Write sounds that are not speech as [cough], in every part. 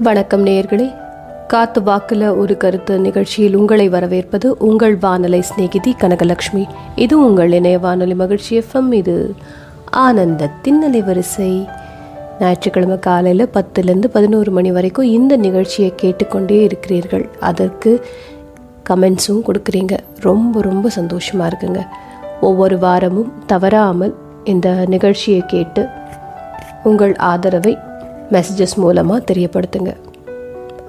வணக்கம் நேயர்களே. காத்து வாக்குல ஒரு கருத்து நிகழ்ச்சியில் உங்களை வரவேற்பது உங்கள் வானொலி சிநேகிதி கனகலட்சுமி. இது உங்கள் இணைய வானொலி மகிழ்ச்சி எஃப்எம். இது ஆனந்தத்தின் அலைவரிசை ஞாயிற்றுக்கிழமை காலையில் பத்துலேருந்து பதினோரு மணி வரைக்கும் இந்த நிகழ்ச்சியை கேட்டுக்கொண்டே இருக்கிறீர்கள். அதற்கு கமெண்ட்ஸும் கொடுக்குறீங்க. ரொம்ப ரொம்ப சந்தோஷமாக இருக்குங்க. ஒவ்வொரு வாரமும் தவறாமல் இந்த நிகழ்ச்சியை கேட்டு உங்கள் ஆதரவை மெசேஜஸ் மூலமாக தெரியப்படுத்துங்க.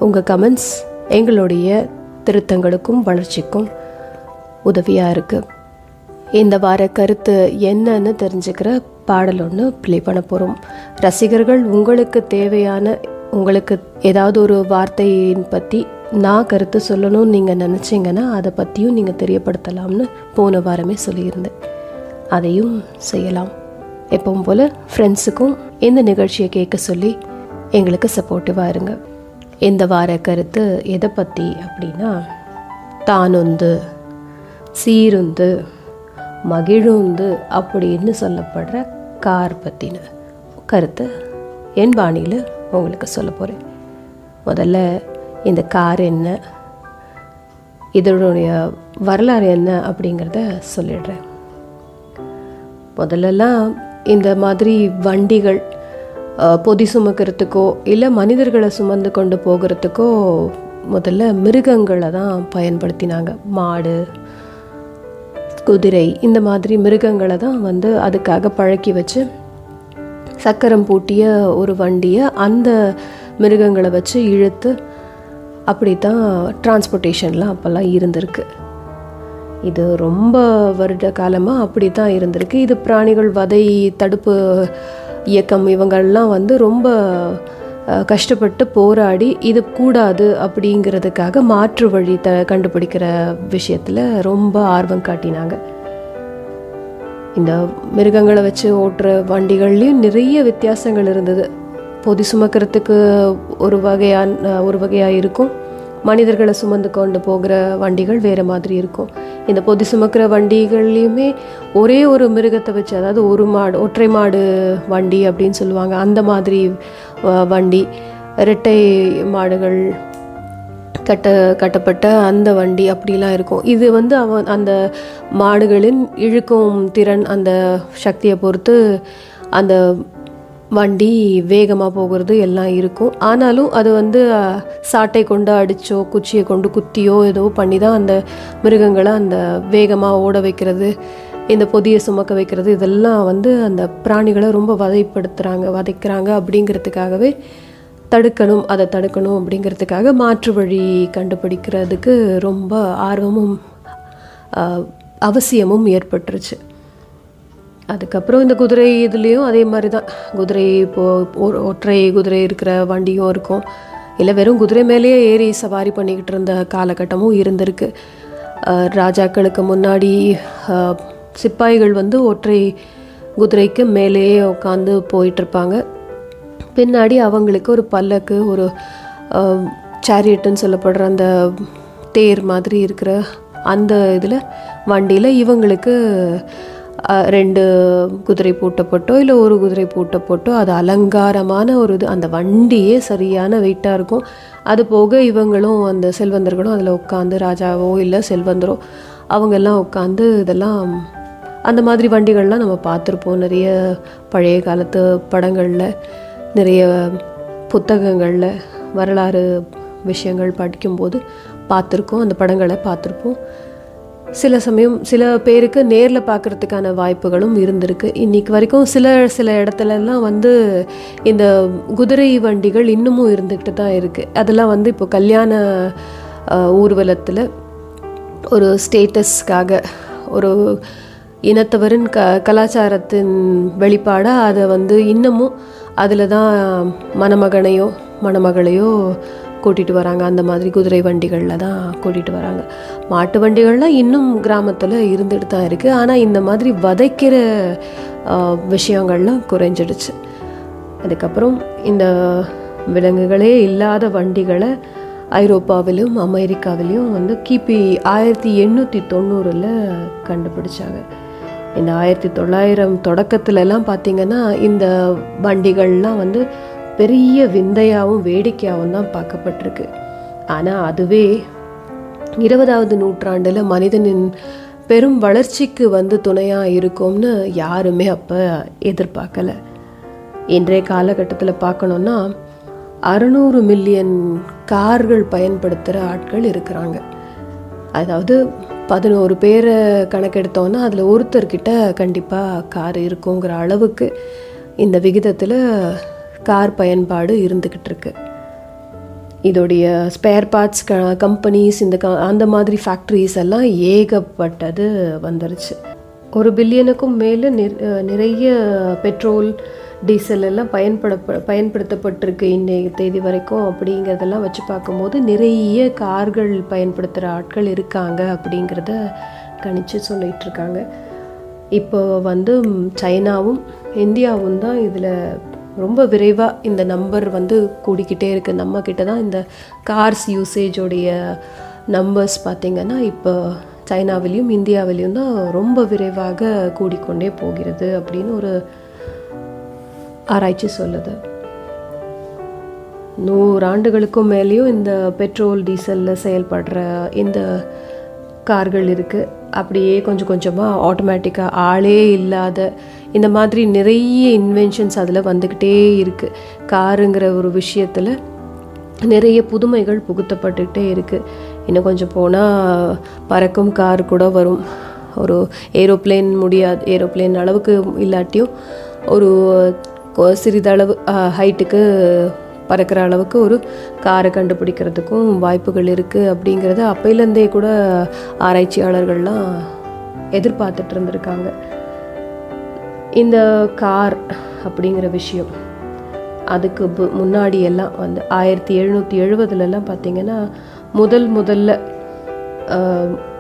உங்கள் கமெண்ட்ஸ் எங்களுடைய திருத்தங்களுக்கும் வளர்ச்சிக்கும் உதவியாக இருக்குது இந்த வார கருத்து என்னன்னு தெரிஞ்சுக்கிற பாடல் ஒன்று ப்ளே பண்ண போகிறோம் ரசிகர்கள் உங்களுக்கு தேவையான உங்களுக்கு ஏதாவது ஒரு வார்த்தையின் பற்றி நான் கருத்து சொல்லணும்னு நீங்கள் நினச்சிங்கன்னா அதை பற்றியும் நீங்கள் தெரியப்படுத்தலாம்னு போன வாரமே சொல்லியிருந்தேன். அதையும் செய்யலாம். எப்பவும் போல் ஃப்ரெண்ட்ஸுக்கும் இந்த நிகழ்ச்சியை கேட்க சொல்லி எங்களுக்கு சப்போர்ட்டிவாக இருங்க. இந்த வார கருத்து எதை பற்றி அப்படின்னா தானுந்து சீருந்து மகிழுந்து அப்படின்னு சொல்லப்படுற கார் பற்றின கருத்தை என் பாணியில் உங்களுக்கு சொல்ல போகிறேன் முதல்ல இந்த கார் என்ன இதனுடைய வரலாறு என்ன அப்படிங்கிறத சொல்லிடுறேன். முதல்லலாம் இந்த மாதிரி வண்டிகள் பொதி சுமக்கிறதுக்கோ இல்லை மனிதர்களை சுமந்து கொண்டு போகிறதுக்கோ முதல்ல மிருகங்களை தான் பயன்படுத்தினாங்க. மாடு குதிரை இந்த மாதிரி மிருகங்களை தான் வந்து அதுக்காக பழக்கி வச்சு சக்கரம் பூட்டிய ஒரு வண்டியை அந்த மிருகங்களை வச்சு இழுத்து அப்படி தான் டிரான்ஸ்போர்ட்டேஷன்லாம் அப்போல்லாம் இருந்திருக்கு. இது ரொம்ப வருட காலமாக அப்படி தான் இருந்திருக்கு. இது பிராணிகள் வதை தடுப்பு இயக்கம் இவங்கள்லாம் வந்து ரொம்ப கஷ்டப்பட்டு போராடி இது கூடாது அப்படிங்கிறதுக்காக மாற்று வழி த கண்டுபிடிக்கிற விஷயத்தில் ரொம்ப ஆர்வம் காட்டினாங்க. இந்த மிருகங்களை வச்சு ஓட்டுற வண்டிகள்லேயும் நிறைய வித்தியாசங்கள் இருந்தது. பொதி சுமக்கிறதுக்கு ஒரு வகையான ஒரு வகையாக இருக்கும். மனிதர்களை சுமந்து கொண்டு போகிற வண்டிகள் வேறு மாதிரி இருக்கும். இந்த பொதி சுமக்கிற வண்டிகள்லையுமே ஒரே ஒரு மிருகத்தை வச்சு அதாவது ஒரு மாடு ஒற்றை மாடு வண்டி அப்படின்னு சொல்லுவாங்க. அந்த மாதிரி வண்டி இரட்டை மாடுகள் கட்ட கட்டப்பட்ட அந்த வண்டி அப்படிலாம் இருக்கும். இது வந்து அவன் அந்த மாடுகளின் இழுக்கும் திறன் அந்த சக்தியை பொறுத்து அந்த வண்டி வேகமாக போகிறது எல்லாம் இருக்கும். ஆனாலும் அது வந்து சாட்டை கொண்டு அடித்தோ குச்சியை கொண்டு குத்தியோ ஏதோ பண்ணி தான் அந்த மிருகங்களை அந்த வேகமாக ஓட வைக்கிறது இந்த பொதியை சுமக்க வைக்கிறது இதெல்லாம் வந்து அந்த பிராணிகளை ரொம்ப வதைப்படுத்துகிறாங்க வதைக்கிறாங்க அப்படிங்கிறதுக்காகவே தடுக்கணும் அதை தடுக்கணும் அப்படிங்கிறதுக்காக மாற்று வழி கண்டுபிடிக்கிறதுக்கு ரொம்ப ஆர்வமும் அவசியமும் ஏற்பட்டுருச்சு. அதுக்கப்புறம் இந்த குதிரை இதுலேயும் அதே மாதிரி தான் குதிரை இப்போது ஒரு ஒற்றை குதிரை இருக்கிற வண்டியும் இருக்கும். இல்லை வெறும் குதிரை மேலேயே ஏறி சவாரி பண்ணிக்கிட்டு இருந்த காலகட்டமும் இருந்திருக்கு. ராஜாக்களுக்கு முன்னாடி சிப்பாய்கள் வந்து ஒற்றை குதிரைக்கு மேலேயே உட்காந்து போயிட்டுருப்பாங்க பின்னாடி அவங்களுக்கு ஒரு பல்லக்கு ஒரு சேரியட்டுன்னு சொல்லப்படுற அந்த தேர் மாதிரி இருக்கிற அந்த இதில் வண்டியில் இவங்களுக்கு ரெண்டு குதிரை பூட்டப்பட்டோ இல்லை ஒரு குதிரை பூட்டப்பட்டோ அது அலங்காரமான ஒரு இது. அந்த வண்டியே சரியான வெயிட்டாக இருக்கும். அது போக இவங்களும் அந்த செல்வந்தர்களும் அதில் உட்காந்து ராஜாவோ இல்லை செல்வந்தரோ அவங்கெல்லாம் உட்காந்து இதெல்லாம் அந்த மாதிரி வண்டிகள்லாம் நம்ம பார்த்துருப்போம். நிறைய பழைய காலத்து படங்களில் நிறைய புத்தகங்களில் வரலாறு விஷயங்கள் படிக்கும்போது பார்த்துருக்கோம். அந்த படங்களை பார்த்துருப்போம். சில சமயம் சில பேருக்கு நேரில் பார்க்குறதுக்கான வாய்ப்புகளும் இருந்திருக்கு. இன்னைக்கு வரைக்கும் சில சில இடத்துலலாம் வந்து இந்த குதிரை வண்டிகள் இன்னமும் இருந்துக்கிட்டு தான் இருக்குது அதெல்லாம் வந்து இப்போ கல்யாண ஊர்வலத்தில் ஒரு ஸ்டேட்டஸ்க்காக ஒரு இனத்தவரின் க கலாச்சாரத்தின் வெளிப்பாடாக அதை வந்து இன்னமும் அதில் தான் மணமகனையோ மணமகளையோ கூட்டிகிட்டு வராங்க. அந்த மாதிரி குதிரை வண்டிகளில் தான் கூட்டிகிட்டு வராங்க. மாட்டு வண்டிகள்லாம் இன்னும் கிராமத்தில் இருந்துட்டு தான் இருக்குது ஆனால் இந்த மாதிரி வதைக்கிற விஷயங்கள்லாம் குறைஞ்சிடுச்சு. அதுக்கப்புறம் இந்த விலங்குகளே இல்லாத வண்டிகளை ஐரோப்பாவிலும் அமெரிக்காவிலையும் வந்து கிபி ஆயிரத்தி எண்ணூற்றி தொண்ணூறில் கண்டுபிடிச்சாங்க. இந்த ஆயிரத்தி தொள்ளாயிரம் தொடக்கத்துலலாம் பார்த்தீங்கன்னா இந்த வண்டிகள்லாம் வந்து பெரிய விந்தையாகவும் வேடிக்கையாகவும் தான் பார்க்கப்பட்டிருக்கு. ஆனால் அதுவே இருபதாவது நூற்றாண்டில் மனிதனின் பெரும் வளர்ச்சிக்கு வந்து துணையாக இருக்கும்னு யாருமே அப்போ எதிர்பார்க்கலை. இன்றைய காலகட்டத்தில் பார்க்கணுன்னா அறுநூறு மில்லியன் கார்கள் பயன்படுத்துகிற ஆட்கள் இருக்கிறாங்க. அதாவது பதினோரு பேரை கணக்கெடுத்தோன்னா அதில் ஒருத்தர்கிட்ட கண்டிப்பாக கார் இருக்குங்கிற அளவுக்கு இந்த விகிதத்தில் கார் பயன்பாடு இருந்துக்கிட்டு இருக்கு. இதோடைய ஸ்பேர் பார்ட்ஸ் க கம்பெனிஸ் இந்த க அந்த மாதிரி ஃபேக்ட்ரிஸ் எல்லாம் ஏகப்பட்டது வந்துருச்சு. ஒரு பில்லியனுக்கும் மேலே நிறைய பெட்ரோல் டீசல் எல்லாம் பயன்பட பயன்படுத்தப்பட்டிருக்கு இன்றைய தேதி வரைக்கும் அப்படிங்கிறதெல்லாம் வச்சு பார்க்கும்போது நிறைய கார்கள் பயன்படுத்துகிற ஆட்கள் இருக்காங்க அப்படிங்கிறத கணிச்சு சொல்லிகிட்ருக்காங்க இப்போ வந்து சைனாவும் இந்தியாவும் தான் இதில் ரொம்ப விரைவாக இந்த நம்பர் வந்து கூடிக்கிட்டே இருக்குது நம்மக்கிட்ட தான் இந்த கார்ஸ் யூசேஜோடைய நம்பர்ஸ் பார்த்திங்கன்னா இப்போ சைனாவிலையும் இந்தியாவிலையும் தான் ரொம்ப விரைவாக கூடிக்கொண்டே போகிறது அப்படின்னு ஒரு ஆராய்ச்சி சொல்லுது. நூறாண்டுகளுக்கும் மேலேயும் இந்த பெட்ரோல் டீசலில் செயல்படுற இந்த கார்கள் இருக்குது அப்படியே கொஞ்சம் கொஞ்சமாக ஆட்டோமேட்டிக்காக ஆளே இல்லாத இந்த மாதிரி நிறைய இன்வென்ஷன்ஸ் அதில் வந்துக்கிட்டே இருக்குது காருங்கிற ஒரு விஷயத்தில் நிறைய புதுமைகள் புகுத்தப்பட்டுக்கிட்டே இருக்குது இன்னும் கொஞ்சம் போனால் பறக்கும் கார் கூட வரும். ஒரு ஏரோப்ளேன் முடியாது ஏரோப்ளேன் அளவுக்கு இல்லாட்டியும் ஒரு சிறிதளவு ஹைட்டுக்கு பறக்கிற அளவுக்கு ஒரு காரை கண்டுபிடிக்கிறதுக்கும் வாய்ப்புகள் இருக்குது அப்படிங்கிறத அப்பையிலேருந்தே கூட ஆராய்ச்சியாளர்கள்லாம் எதிர்பார்த்துட்டு இருந்திருக்காங்க. இந்த கார் அப்படிங்கிற விஷயம் அதுக்கு முன்னாடி எல்லாம் வந்து ஆயிரத்தி எழுநூற்றி எழுபதுலலாம் பார்த்திங்கன்னா முதல் முதல்ல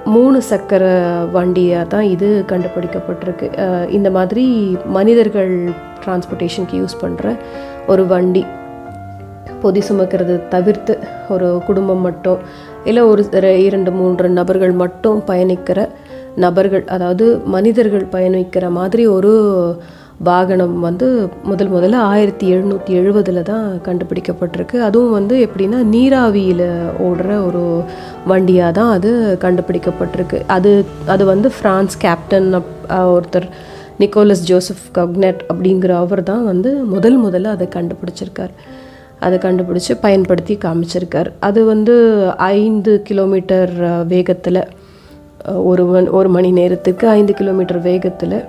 மூணு சக்கர வண்டியாக தான் இது கண்டுபிடிக்கப்பட்டிருக்கு. இந்த மாதிரி மனிதர்கள் டிரான்ஸ்போர்ட்டேஷனுக்கு யூஸ் பண்ணுற ஒரு வண்டி பொதி சுமக்கிறது தவிர்த்து ஒரு குடும்பம் மட்டும் இல்லை ஒரு இரண்டு மூன்று நபர்கள் மட்டும் பயணிக்கிற நபர்கள் அதாவது மனிதர்கள் பயணிக்கிற மாதிரி ஒரு வாகனம் வந்து முதல் முதல்ல ஆயிரத்தி எழுநூற்றி எழுபதில் தான் கண்டுபிடிக்கப்பட்டிருக்கு. அதுவும் வந்து எப்படின்னா நீராவியில் ஓடுற ஒரு வண்டியாக தான் அது கண்டுபிடிக்கப்பட்டிருக்கு. அது அது வந்து ஃப்ரான்ஸ் கேப்டன் ஒருத்தர் நிக்கோலஸ் ஜோசப் கக்னெட் அப்படிங்கிற அவர் தான் வந்து முதல் முதல்ல அதை கண்டுபிடிச்சிருக்கார். அதை கண்டுபிடிச்சி பயன்படுத்தி காமிச்சிருக்கார். அது வந்து ஐந்து கிலோமீட்டர் வேகத்தில் ஒரு மண் ஒரு மணி நேரத்துக்கு ஐந்து கிலோமீட்டர் வேகத்தில்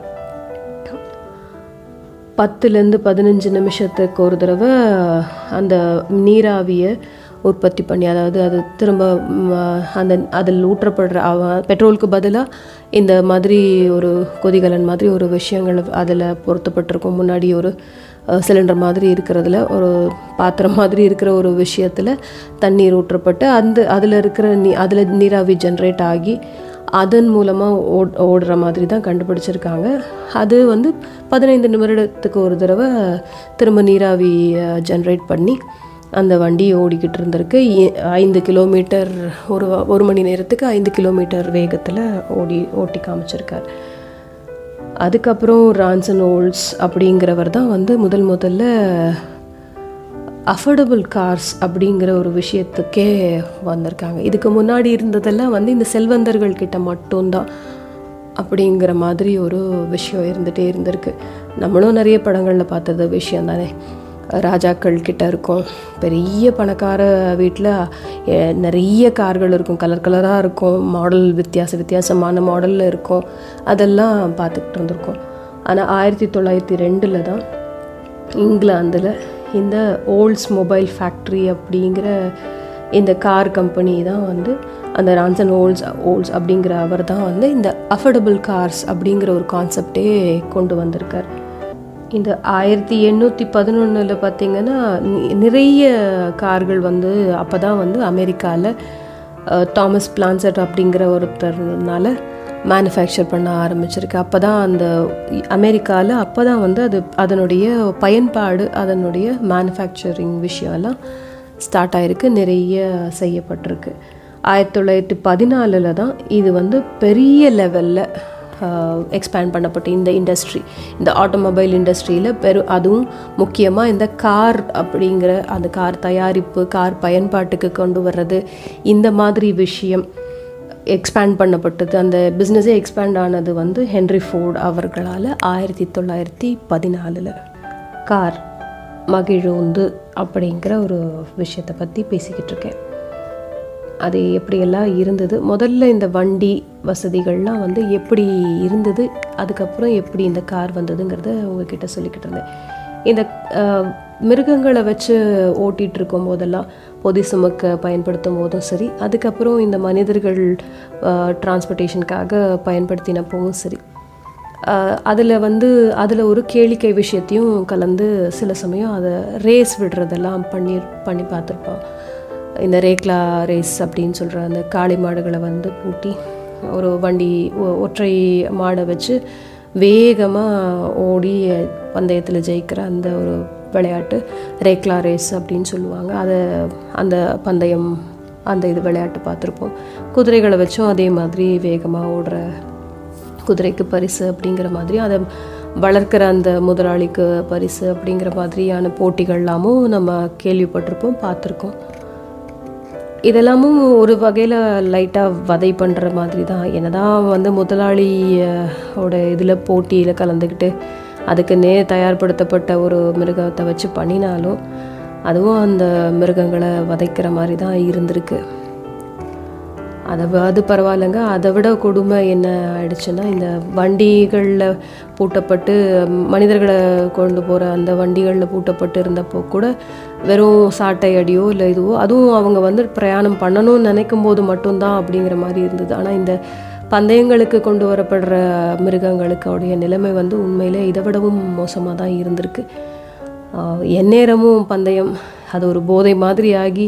பத்துலேருந்து பதினஞ்சு நிமிஷத்துக்கு ஒரு தடவை அந்த நீராவியை உற்பத்தி பண்ணி அதாவது அது திரும்ப அந்த அதில் ஊற்றப்படுற பெட்ரோலுக்கு பதிலாக இந்த மாதிரி ஒரு கொதிகலன் மாதிரி ஒரு விஷயங்கள் அதில் பொருத்தப்பட்டிருக்கும். முன்னாடி ஒரு சிலிண்டர் மாதிரி இருக்கிறதுல ஒரு பாத்திரம் மாதிரி இருக்கிற ஒரு விஷயத்தில் தண்ணீர் ஊற்றப்பட்டு அந்த அதில் இருக்கிற நீ அதில் நீராவி ஜென்ரேட் ஆகி அதன் மூலமாக ஓட் ஓடுற மாதிரி தான் கண்டுபிடிச்சிருக்காங்க. அது வந்து பதினைந்து நிமிடத்துக்கு ஒரு தடவை திரும்ப நீராவி ஜென்ரேட் பண்ணி அந்த வண்டி ஓடிக்கிட்டு இருந்திருக்கு. ஐந்து கிலோமீட்டர் ஒரு ஒரு மணி நேரத்துக்கு ஐந்து கிலோமீட்டர் வேகத்தில் ஓடி ஓட்டி காமிச்சிருக்கார். அதுக்கப்புறம் ரான்சன் ஓல்ஸ் அப்படிங்கிறவர் தான் வந்து முதல் முதல்ல அஃபோர்டபுள் கார்ஸ் அப்படிங்கிற ஒரு விஷயத்துக்கே வந்திருக்காங்க. இதுக்கு முன்னாடி இருந்ததெல்லாம் வந்து இந்த செல்வந்தர்கள் கிட்ட மட்டும்தான் அப்படிங்கிற மாதிரி ஒரு விஷயம் இருந்துகிட்டே இருந்திருக்கு. நம்மளும் நிறைய படங்களில் பார்த்தது விஷயம் தானே. ராஜாக்கள் கிட்ட இருக்கும். பெரிய பணக்கார வீட்டில் நிறைய கார்கள் இருக்கும். கலர் கலராக இருக்கும். மாடல் வித்தியாச வித்தியாசமான மாடலில் இருக்கும். அதெல்லாம் பார்த்துக்கிட்டு இருந்திருக்கோம். ஆனால் ஆயிரத்தி தொள்ளாயிரத்தி ரெண்டில் தான் இங்கிலாந்தில் இந்த ஓல்ட்ஸ் மொபைல் ஃபேக்ட்ரி அப்படிங்கிற இந்த கார் கம்பெனி தான் வந்து அந்த ரான்சன் ஓல்ஸ் ஓல்ஸ் அப்படிங்கிற அவர் தான் வந்து இந்த அஃபோர்டபுள் கார்ஸ் அப்படிங்கிற ஒரு கான்செப்டே கொண்டு வந்திருக்கார். இந்த ஆயிரத்தி எண்ணூற்றி பதினொன்றில் பார்த்திங்கன்னா நிறைய கார்கள் வந்து அப்போ தான் வந்து அமெரிக்காவில் தாமஸ் பிளான்சட் அப்படிங்கிற ஒருத்தர்னால மேனுஃபேக்சர் பண்ண ஆரம்பிச்சிருக்கு. அப்போ தான் அந்த அமெரிக்காவில் அப்போ தான் வந்து அது அதனுடைய பயன்பாடு அதனுடைய மேனுஃபேக்சரிங் விஷயம்லாம் ஸ்டார்ட் ஆகிருக்கு நிறைய செய்யப்பட்டிருக்கு. ஆயிரத்தி தொள்ளாயிரத்தி பதினாலில் தான் இது வந்து பெரிய லெவலில் எக்ஸ்பேண்ட் பண்ணப்பட்ட இந்த இண்டஸ்ட்ரி இந்த ஆட்டோமொபைல் இண்டஸ்ட்ரியில் பெரு அதுவும் முக்கியமாக இந்த கார் அப்படிங்கிற அந்த கார் தயாரிப்பு கார் பயன்பாட்டுக்கு கொண்டு வர்றது இந்த மாதிரி விஷயம். எக்ஸ்பேண்ட் பண்ணப்பட்டது. அந்த பிஸ்னஸே எக்ஸ்பேண்ட் ஆனது வந்து ஹென்ரி ஃபோர்ட் அவர்களால் ஆயிரத்தி தொள்ளாயிரத்தி பதினாலில். கார் மகிழுந்து அப்படிங்கிற ஒரு விஷயத்தை பற்றி பேசிக்கிட்டு இருக்கேன். அது எப்படியெல்லாம் இருந்தது? முதல்ல இந்த வண்டி வசதிகள்லாம் வந்து எப்படி இருந்தது? அதுக்கப்புறம் எப்படி இந்த கார் வந்ததுங்கிறத உங்ககிட்ட சொல்லிக்கிட்டு இருந்தேன். இந்த மிருகங்களை வச்சு ஓட்டிகிட்டு இருக்கும் போதெல்லாம் பொதி சுமக்க பயன்படுத்தும் போதும் சரி அதுக்கப்புறம் இந்த மனிதர்கள் டிரான்ஸ்போர்ட்டேஷனுக்காக பயன்படுத்தினப்பவும் சரி. அதில் வந்து அதில் ஒரு கேளிக்கை விஷயத்தையும் கலந்து சில சமயம் அதை ரேஸ் விடுறதெல்லாம் பண்ணி பண்ணி பார்த்துருப்போம் இந்த ரேக்லா ரேஸ் அப்படின்னு சொல்கிற அந்த காளை மாடுகளை வந்து பூட்டி ஒரு வண்டி ஒ- ஒற்றை மாடை வச்சு வேகமாக ஓடி பந்தயத்தில் ஜெயிக்கிற அந்த ஒரு விளையாட்டு ரேக்லா ரேஸ் அப்படின்னு சொல்லுவாங்க. அதை அந்த பந்தயம் அந்த இது விளையாட்டு பார்த்துருப்போம். குதிரைகளை வச்சும் அதே மாதிரி வேகமாக ஓடுற குதிரைக்கு பரிசு அப்படிங்கிற மாதிரி அதை வளர்க்குற அந்த முதலாளிக்கு பரிசு அப்படிங்கிற மாதிரியான போட்டிகள்லாமும் நம்ம கேள்விப்பட்டிருப்போம் பார்த்துருக்கோம். இதெல்லாமும் ஒரு வகையில் லைட்டாக வதை பண்ணுற மாதிரி தான். என்னதான் வந்து முதலாளியோட இதில் போட்டியில் கலந்துக்கிட்டு அதுக்கு நே தயார்படுத்தப்பட்ட ஒரு மிருகத்தை வச்சு பண்ணினாலும் அதுவும் அந்த மிருகங்களை வதைக்கிற மாதிரி தான் இருந்திருக்கு. அதை அது பரவாயில்லைங்க. அதை விட கொடுமை என்ன ஆயிடுச்சுன்னா இந்த வண்டிகளில் பூட்டப்பட்டு மனிதர்களை கொண்டு போகிற அந்த வண்டிகளில் பூட்டப்பட்டு இருந்தப்போ கூட வெறும் சாட்டை அடியோ இல்லை இதுவோ அதுவும் அவங்க வந்து பிரயாணம் பண்ணணும்னு நினைக்கும் போது மட்டும்தான் அப்படிங்கிற மாதிரி இருந்தது. ஆனால் இந்த பந்தயங்களுக்கு கொண்டு வரப்படுற மிருகங்களுக்குடைய நிலைமை வந்து உண்மையிலே இதை விடவும் மோசமாக தான் இருந்திருக்கு. எந்நேரமும் பந்தயம் அது ஒரு போதை மாதிரி ஆகி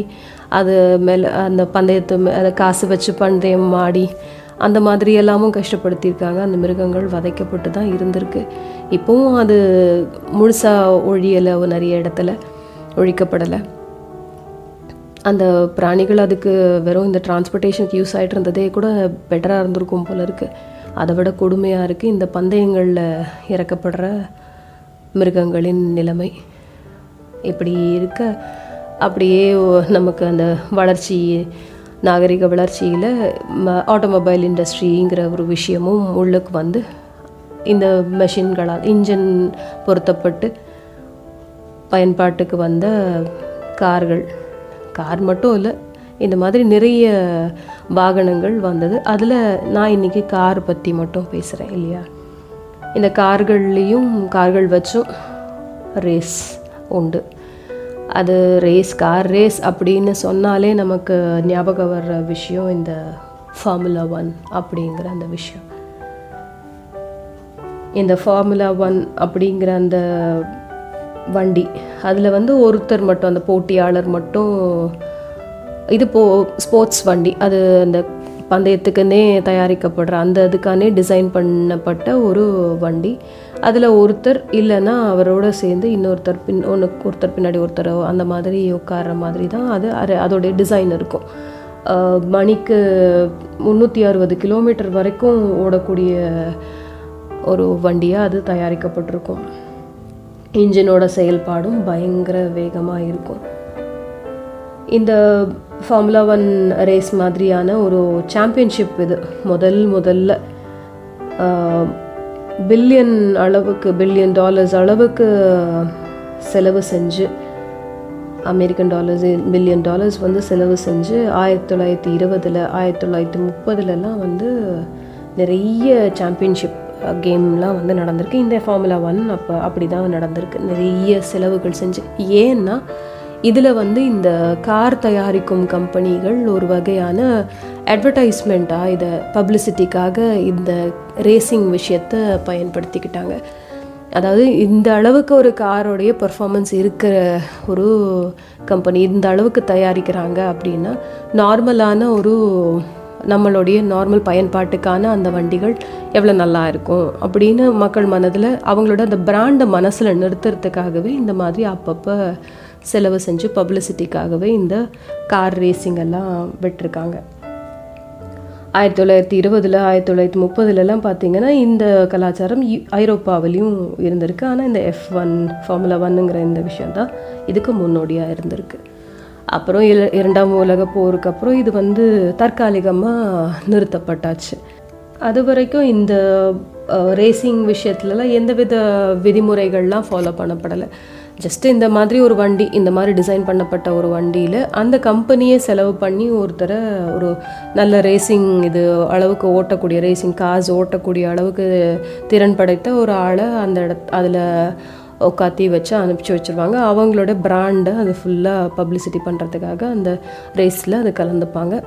அது மேலே அந்த பந்தயத்து அதை காசு வச்சு பந்தயம் ஆடி அந்த மாதிரி எல்லாமும் கஷ்டப்படுத்தியிருக்காங்க. அந்த மிருகங்கள் வதைக்கப்பட்டு தான் இருந்திருக்கு. இப்போவும் அது முழுசாக ஒழியலை நிறைய இடத்துல ஒழிக்கப்படலை. அந்த பிராணிகள் அதுக்கு வெறும் இந்த டிரான்ஸ்போர்ட்டேஷனுக்கு யூஸ் ஆகிட்டு இருந்ததே கூட பெட்டராக இருந்திருக்கும் போல இருக்குது அதை விட கொடுமையாக இருக்குது இந்த பந்தயங்களில் இறக்கப்படுற மிருகங்களின் நிலைமை. இப்படி இருக்க அப்படியே நமக்கு அந்த வளர்ச்சி நாகரிக வளர்ச்சியில் ஆட்டோமொபைல் இண்டஸ்ட்ரிங்கிற ஒரு விஷயமும் உள்ளுக்கு வந்து இந்த மெஷின்களால் இன்ஜின் பொருத்தப்பட்டு பயன்பாட்டுக்கு வந்த கார்கள் கார் மட்டும் இல்லை இந்த மாதிரி நிறைய வாகனங்கள் வந்தது. அதில் நான் இன்னைக்கு கார் பற்றி மட்டும் பேசுகிறேன் இல்லையா? இந்த கார்கள்லேயும் கார்கள் வச்சும் ரேஸ் உண்டு. அது ரேஸ் கார் ரேஸ் அப்படின்னு சொன்னாலே நமக்கு ஞாபகம் வர்ற விஷயம் இந்த ஃபார்முலா ஒன் அப்படிங்கிற அந்த விஷயம். இந்த ஃபார்முலா ஒன் அப்படிங்கிற அந்த வண்டி. அதில் வந்து ஒருத்தர் மட்டும் அந்த போட்டியாளர் மட்டும் இது போ ஸ்போர்ட்ஸ் வண்டி. அது அந்த பந்தயத்துக்குன்னே தயாரிக்கப்படுற அந்த இதுக்கானே டிசைன் பண்ணப்பட்ட ஒரு வண்டி. அதில் ஒருத்தர் இல்லைன்னா அவரோட சேர்ந்து இன்னொருத்தர் பின் ஒன்று ஒருத்தர் பின்னாடி ஒருத்தர் அந்த மாதிரி உட்கார்ற மாதிரி தான் அது அது அதோடைய டிசைன் இருக்கும். மணிக்கு முந்நூற்றி அறுபது கிலோமீட்டர் வரைக்கும் ஓடக்கூடிய ஒரு வண்டியாக அது தயாரிக்கப்பட்டிருக்கும். இன்ஜினோட செயல்பாடும் பயங்கர வேகமாக இருக்கும். இந்த ஃபார்முலா ஒன் ரேஸ் மாதிரியான ஒரு சாம்பியன்ஷிப் இது. முதல் முதல்ல பில்லியன் அளவுக்கு பில்லியன் டாலர்ஸ் அளவுக்கு செலவு செஞ்சு அமெரிக்கன் டாலர்ஸ் பில்லியன் டாலர்ஸ் வந்து செலவு செஞ்சு ஆயிரத்தி தொள்ளாயிரத்தி இருபதில் ஆயிரத்தி தொள்ளாயிரத்தி முப்பதுலலாம் வந்து நிறைய சாம்பியன்ஷிப் கேம்லாம் வந்து நடந்திருக்கு. இந்த ஃபார்முலா ஒன் அப்போ அப்படி தான் நடந்திருக்கு. நிறைய செலவுகள் செஞ்சு. ஏன்னா இதில் வந்து இந்த கார் தயாரிக்கும் கம்பெனிகள் ஒரு வகையான அட்வர்டைஸ்மெண்ட்டாக இதை பப்ளிசிட்டிக்காக இந்த ரேசிங் விஷயத்தை பயன்படுத்திக்கிட்டாங்க. அதாவது இந்த அளவுக்கு ஒரு காரோடைய பர்ஃபார்மன்ஸ் இருக்கிற ஒரு கம்பெனி இந்த அளவுக்கு தயாரிக்கிறாங்க அப்படின்னா நார்மலான ஒரு நம்மளுடைய நார்மல் பயன்பாட்டுக்கான அந்த வண்டிகள் எவ்வளோ நல்லா இருக்கும் அப்படின்னு மக்கள் மனதில் அவங்களோட அந்த பிராண்டை மனசில் நிறுத்துறதுக்காகவே இந்த மாதிரி அப்பப்போ செலவு செஞ்சு பப்ளிசிட்டிக்காகவே இந்த கார் ரேசிங் எல்லாம் விட்டுருக்காங்க. ஆயிரத்தி தொள்ளாயிரத்தி இருபதில் ஆயிரத்தி தொள்ளாயிரத்தி முப்பதுலலாம் பார்த்தீங்கன்னா இந்த கலாச்சாரம் ஐரோப்பாவிலையும் இருந்திருக்கு. ஆனால் இந்த எஃப் ஒன் ஃபார்முலா ஒன்னுங்கிற இந்த விஷயம் தான் இதுக்கு முன்னோடியாக இருந்திருக்கு. அப்புறம் இர- இரண்டாம் உலக போருக்கு அப்புறம் இது வந்து தற்காலிகமாக நிறுத்தப்பட்டாச்சு. அது வரைக்கும் இந்த ரேசிங் விஷயத்துலலாம் எந்தவித விதிமுறைகள்லாம் ஃபாலோ பண்ணப்படலை. ஜஸ்ட் இந்த மாதிரி ஒரு வண்டி இந்த மாதிரி டிசைன் பண்ணப்பட்ட ஒரு வண்டியில் அந்த கம்பெனியே செலவு பண்ணி ஒருத்தரை ஒரு நல்ல ரேசிங் இது அளவுக்கு ஓட்டக்கூடிய ரேசிங் காசு ஓட்டக்கூடிய அளவுக்கு திறன் படைத்த ஒரு ஆளை அந்த இடத் அதில் உட்காத்தி வச்சு அனுப்பிச்சி வச்சுருவாங்க. அவங்களோட பிராண்டை அது ஃபுல்லாக பப்ளிசிட்டி பண்ணுறதுக்காக அந்த ரேஸில் அது கலந்துப்பாங்க.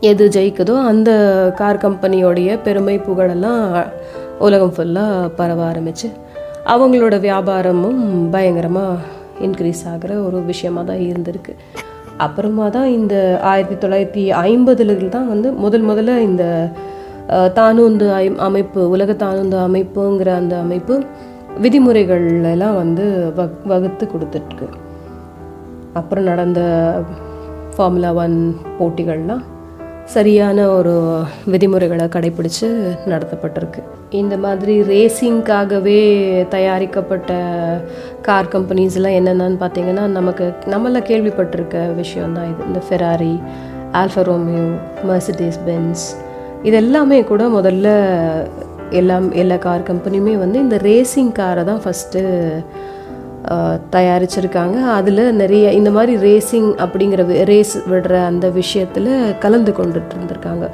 எது ஜெயிக்குதோ அந்த கார் கம்பெனியோடைய பெருமை புகழெல்லாம் உலகம் ஃபுல்லாக பரவ ஆரம்பிச்சு அவங்களோட வியாபாரமும் பயங்கரமாக இன்க்ரீஸ் ஆகிற ஒரு விஷயமா தான் இருந்திருக்கு. அப்புறமா தான் இந்த ஆயிரத்தி தொள்ளாயிரத்தி ஐம்பதுல தான் வந்து முதல் முதல்ல இந்த தானுந்து ஐ- அமைப்பு உலக தானுந்து அமைப்புங்கிற அந்த அமைப்பு விதிமுறைகள்லாம் வந்து வக் வகுத்து கொடுத்துட்ருக்கு. அப்புறம் நடந்த ஃபார்முலா ஒன் போட்டிகள்லாம் சரியான ஒரு விதிமுறைகளை கடைபிடித்து நடத்தப்பட்டிருக்கு. இந்த மாதிரி ரேசிங்காகவே தயாரிக்கப்பட்ட கார் கம்பெனிஸ்லாம் என்னென்னு பார்த்தீங்கன்னா நமக்கு நம்மள கேள்விப்பட்டிருக்க விஷயந்தான் இது. இந்த Ferrari Alfa Romeo Mercedes Benz இதெல்லாமே கூட முதல்ல எல்லாம் எல்லா கார் கம்பெனியுமே வந்து இந்த ரேசிங் காரை தான் ஃபஸ்ட்டு தயாரிச்சிருக்காங்க. அதில் நிறைய இந்த மாதிரி ரேசிங் அப்படிங்கிற ரேஸ் விடுற அந்த விஷயத்தில் கலந்து கொண்டுட்டு இருந்திருக்காங்க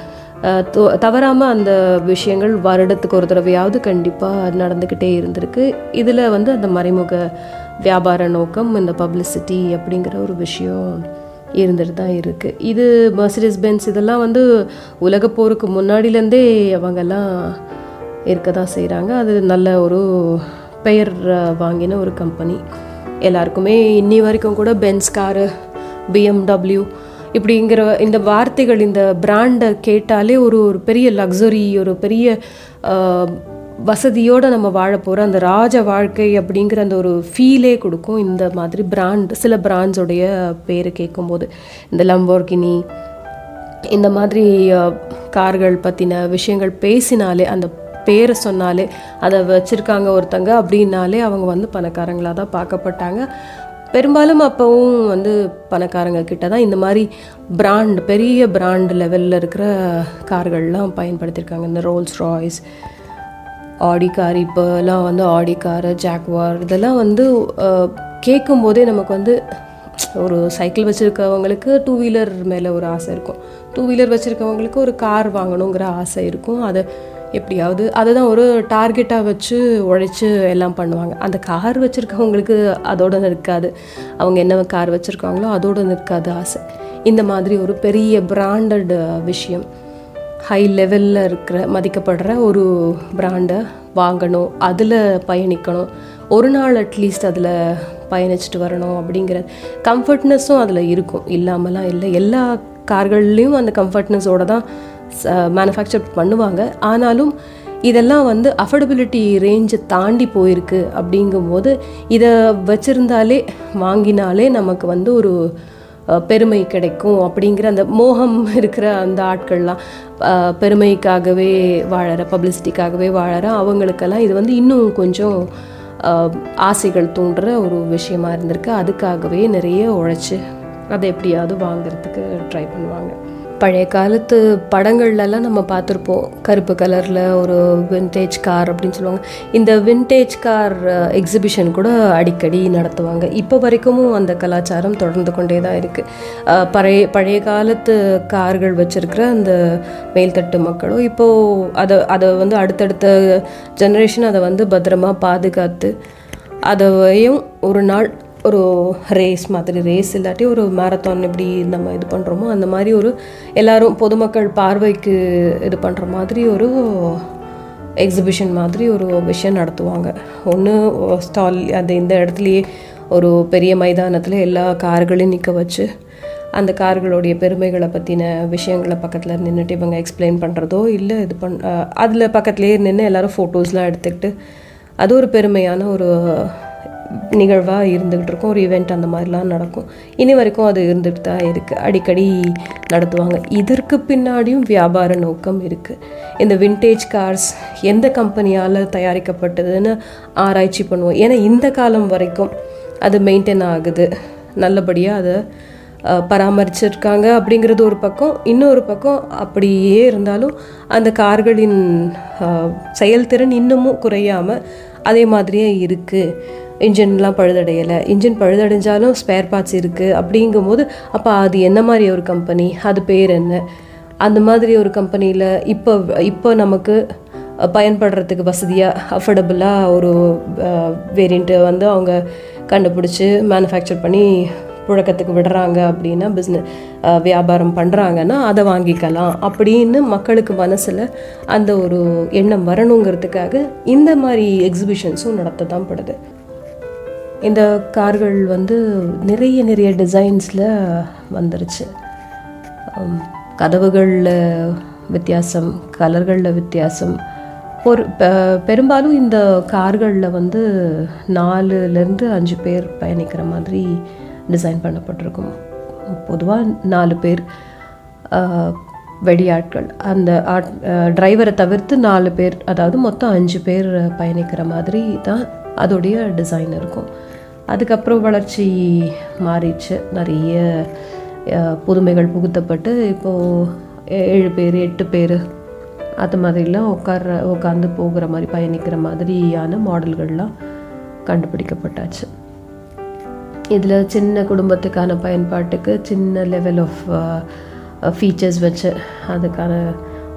தவறாமல் அந்த விஷயங்கள் வருடத்துக்கு ஒரு தடவையாவது கண்டிப்பாக நடந்துக்கிட்டே இருந்திருக்கு. இதில் வந்து அந்த மறைமுக வியாபார நோக்கம் இந்த பப்ளிசிட்டி அப்படிங்கிற ஒரு விஷயம் இருந்துட்டு தான் இருக்குது இது மர்சிடிஸ் பென்ஸ் இதெல்லாம் வந்து உலக போருக்கு முன்னாடிலேருந்தே அவங்கெல்லாம் இருக்க தான் செய்கிறாங்க அது நல்ல ஒரு பெயர் வாங்கின ஒரு கம்பெனி. எல்லாருக்குமே இன்னி வரைக்கும் கூட பென்ஸ் காரு பிஎம்டபிள்யூ இப்படிங்கிற இந்த வார்த்தைகள் இந்த பிராண்டை கேட்டாலே ஒரு ஒரு பெரிய லக்ஸரி ஒரு பெரிய வசதியோடு நம்ம வாழ போகிற அந்த ராஜ வாழ்க்கை அப்படிங்கிற அந்த ஒரு ஃபீலே கொடுக்கும் இந்த மாதிரி பிராண்ட் சில பிராண்ட்ஸோடைய பேர் கேட்கும்போது. இந்த லம்போர்கினி இந்த மாதிரி கார்கள் பற்றின விஷயங்கள் பேசினாலே அந்த பேரை சொன்னாலே அதை வச்சுருக்காங்க ஒருத்தங்க அப்படின்னாலே அவங்க வந்து பணக்காரங்களாக தான் பார்க்கப்பட்டாங்க. பெரும்பாலும் அப்போவும் வந்து பணக்காரங்க கிட்ட தான் இந்த மாதிரி பிராண்ட் பெரிய பிராண்ட் லெவலில் இருக்கிற கார்கள்லாம் பயன்படுத்தியிருக்காங்க. இந்த ரோல்ஸ் ராய்ஸ் ஆடி கார் இப்போலாம் வந்து ஆடி காரு ஜாக்வார் இதெல்லாம் வந்து கேட்கும் கேட்கும்போதே நமக்கு வந்து ஒரு சைக்கிள் வச்சுருக்கவங்களுக்கு டூ வீலர் மேலே ஒரு ஆசை இருக்கும். டூ வீலர் வச்சுருக்கவங்களுக்கு ஒரு கார் வாங்கணுங்கிற ஆசை இருக்கும். அதை எப்படியாவது அதை தான் ஒரு டார்கெட்டாக வச்சு உழைச்சி எல்லாம் பண்ணுவாங்க. அந்த கார் வச்சுருக்கவங்களுக்கு அதோடு நிற்காது. அவங்க என்ன கார் வச்சுருக்காங்களோ அதோடு நிற்காது ஆசை. இந்த மாதிரி ஒரு பெரிய பிராண்டட் விஷயம். ஹை லெவலில் இருக்கிற மதிக்கப்படுற ஒரு பிராண்டை வாங்கணும் அதில் பயணிக்கணும். ஒரு நாள் அட்லீஸ்ட் அதில் பயணிச்சுட்டு வரணும் அப்படிங்கிற கம்ஃபர்ட்னஸும் அதில் இருக்கும். இல்லாமலாம் இல்லை. எல்லா கார்கள்லேயும் அந்த கம்ஃபர்ட்னஸோட தான் மேனுஃபேக்சர் uh, பண்ணுவாங்க. ஆனாலும் இதெல்லாம் வந்து அஃபோர்டபிலிட்டி ரேஞ்சை தாண்டி போயிருக்கு அப்படிங்கும்போது இதை வச்சுருந்தாலே வாங்கினாலே நமக்கு வந்து ஒரு பெருமை கிடைக்கும் அப்படிங்கிற அந்த மோகம் [laughs] இருக்கிற அந்த ஆட்கள்லாம் பெருமைக்காகவே வாழற பப்ளிசிட்டிக்காகவே வாழற அவங்களுக்கெல்லாம் இது வந்து இன்னும் கொஞ்சம் ஆசைகள் தூண்டுற ஒரு விஷயமா இருந்திருக்கு. அதுக்காகவே நிறைய உழைச்சி அதை எப்படியாவது வாங்குறதுக்கு ட்ரை பண்ணுவாங்க. பழைய காலத்து படங்கள்லலாம் நம்ம பார்த்துருப்போம். கருப்பு கலரில் ஒரு வின்டேஜ் கார் அப்படின்னு சொல்லுவாங்க. இந்த வின்டேஜ் கார் எக்ஸிபிஷன் கூட அடிக்கடி நடத்துவாங்க. இப்போ வரைக்கும் அந்த கலாச்சாரம் தொடர்ந்து கொண்டே தான் இருக்குது பழைய பழைய காலத்து கார்கள் வச்சுருக்கிற அந்த மேல்தட்டு மக்களும் இப்போது அதை அதை வந்து அடுத்தடுத்த ஜெனரேஷன் அதை வந்து பத்திரமா பாதுகாத்து அதையும் ஒரு நாள் ஒரு ரேஸ் மாதிரி ரேஸ் இல்லாட்டி ஒரு மேரத்தான் எப்படி நம்ம இது பண்ணுறோமோ அந்த மாதிரி ஒரு எல்லோரும் பொதுமக்கள் பார்வைக்கு இது பண்ணுற மாதிரி ஒரு எக்ஸிபிஷன் மாதிரி ஒரு விஷயம் நடத்துவாங்க. ஒன்று ஸ்டால் அந்த இந்த இடத்துலையே ஒரு பெரிய மைதானத்தில் எல்லா கார்களையும் நிற்க வச்சு அந்த கார்களுடைய பெருமைகளை பற்றின விஷயங்களை பக்கத்தில் நின்றுட்டு இவங்க எக்ஸ்பிளைன் பண்ணுறதோ இல்லை இது பண் அதில் பக்கத்துலேயே நின்று எல்லாரும் ஃபோட்டோஸ்லாம் எடுத்துக்கிட்டு அது ஒரு பெருமையான ஒரு நிகழ்வாக இருந்துக்கிட்டு இருக்கும். ஒரு ஈவெண்ட் அந்த மாதிரிலாம் நடக்கும். இனி வரைக்கும் அது இருந்துகிட்டு தான் இருக்குது அடிக்கடி நடத்துவாங்க. இதற்கு பின்னாடியும் வியாபார நோக்கம் இருக்குது இந்த விண்டேஜ் கார்ஸ் எந்த கம்பெனியால் தயாரிக்கப்பட்டதுன்னு ஆராய்ச்சி பண்ணுவோம். ஏன்னா இந்த காலம் வரைக்கும் அது மெயின்டைன் ஆகுது. நல்லபடியாக அதை பராமரிச்சிருக்காங்க அப்படிங்கிறது ஒரு பக்கம். இன்னொரு பக்கம் அப்படியே இருந்தாலும் அந்த கார்களின் செயல்திறன் இன்னமும் குறையாமல் அதே மாதிரியே இருக்குது இன்ஜின்லாம் பழுதடையலை. இன்ஜின் பழுதடைஞ்சாலும் ஸ்பேர் பார்ட்ஸ் இருக்குது அப்படிங்கும்போது அப்போ அது என்ன மாதிரி ஒரு கம்பெனி அது பேர் என்ன? அந்த மாதிரி ஒரு கம்பெனியில் இப்போ இப்போ நமக்கு பயன்படுறதுக்கு வசதியாக அஃபோர்டபுளாக ஒரு வேரியண்ட்டு வந்து அவங்க கண்டுபிடிச்சி மேனுஃபேக்சர் பண்ணி புழக்கத்துக்கு விடுறாங்க அப்படின்னா பிஸ்னஸ் வியாபாரம் பண்ணுறாங்கன்னா அதை வாங்கிக்கலாம். அப்படின்னு மக்களுக்கு மனசில் அந்த ஒரு எண்ணம் வரணுங்கிறதுக்காக இந்த மாதிரி எக்ஸிபிஷன்ஸும் நடத்த தான் படுது. இந்த கார்கள் வந்து நிறைய நிறைய டிசைன்ஸில் வந்துருச்சு. கதவுகளில் வித்தியாசம் கலர்களில் வித்தியாசம். ஒரு பெரும்பாலும் இந்த கார்களில் வந்து நாலுலேருந்து அஞ்சு பேர் பயணிக்கிற மாதிரி டிசைன் பண்ணப்பட்டிருக்கும். பொதுவாக நாலு பேர் வெடியாட்கள். அந்த ஆட் டிரைவரை தவிர்த்து நாலு பேர் அதாவது மொத்தம் அஞ்சு பேர் பயணிக்கிற மாதிரி தான் அதோடைய டிசைன் இருக்கும். அதுக்கப்புறம் வளர்ச்சி மாறிடுச்சு. நிறைய புதுமைகள் புகுத்தப்பட்டு இப்போது ஏழு பேர் எட்டு பேர் அது மாதிரிலாம் உட்கார உட்காந்து போகிற மாதிரி பயணிக்கிற மாதிரியான மாடல்கள்லாம் கண்டுபிடிக்கப்பட்டாச்சு. இதில் சின்ன குடும்பத்துக்கான பயன்பாட்டுக்கு சின்ன லெவல் ஆஃப் ஃபீச்சர்ஸ் வச்சு அதுக்கான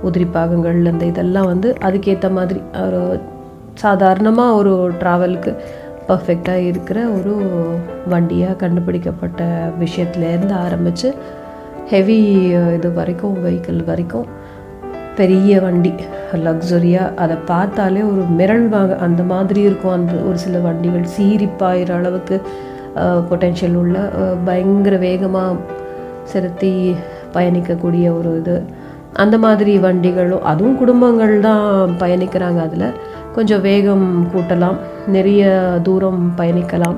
உதிரி பாகங்கள் இந்த இதெல்லாம் வந்து அதுக்கேற்ற மாதிரி ஒரு சாதாரணமாக ஒரு ட்ராவலுக்கு பர்ஃபெக்டாக இருக்கிற ஒரு வண்டியாக கண்டுபிடிக்கப்பட்ட விஷயத்துலேருந்து ஆரம்பித்து ஹெவி இது வரைக்கும் வெஹிக்கிள் வரைக்கும் பெரிய வண்டி லக்ஸுரியாக அதை பார்த்தாலே ஒரு மிரள் வாங்க அந்த மாதிரி இருக்கும். அந்த ஒரு சில வண்டிகள் சீரிப்பாயிற அளவுக்கு பொட்டென்ஷியல் உள்ள பயங்கர வேகமாக செலுத்தி பயணிக்கக்கூடிய ஒரு இது. அந்த மாதிரி வண்டிகளும் அதுவும் குடும்பங்கள் தான் பயணிக்கிறாங்க அதில். கொஞ்சம் வேகம் கூட்டலாம் நிறைய தூரம் பயணிக்கலாம்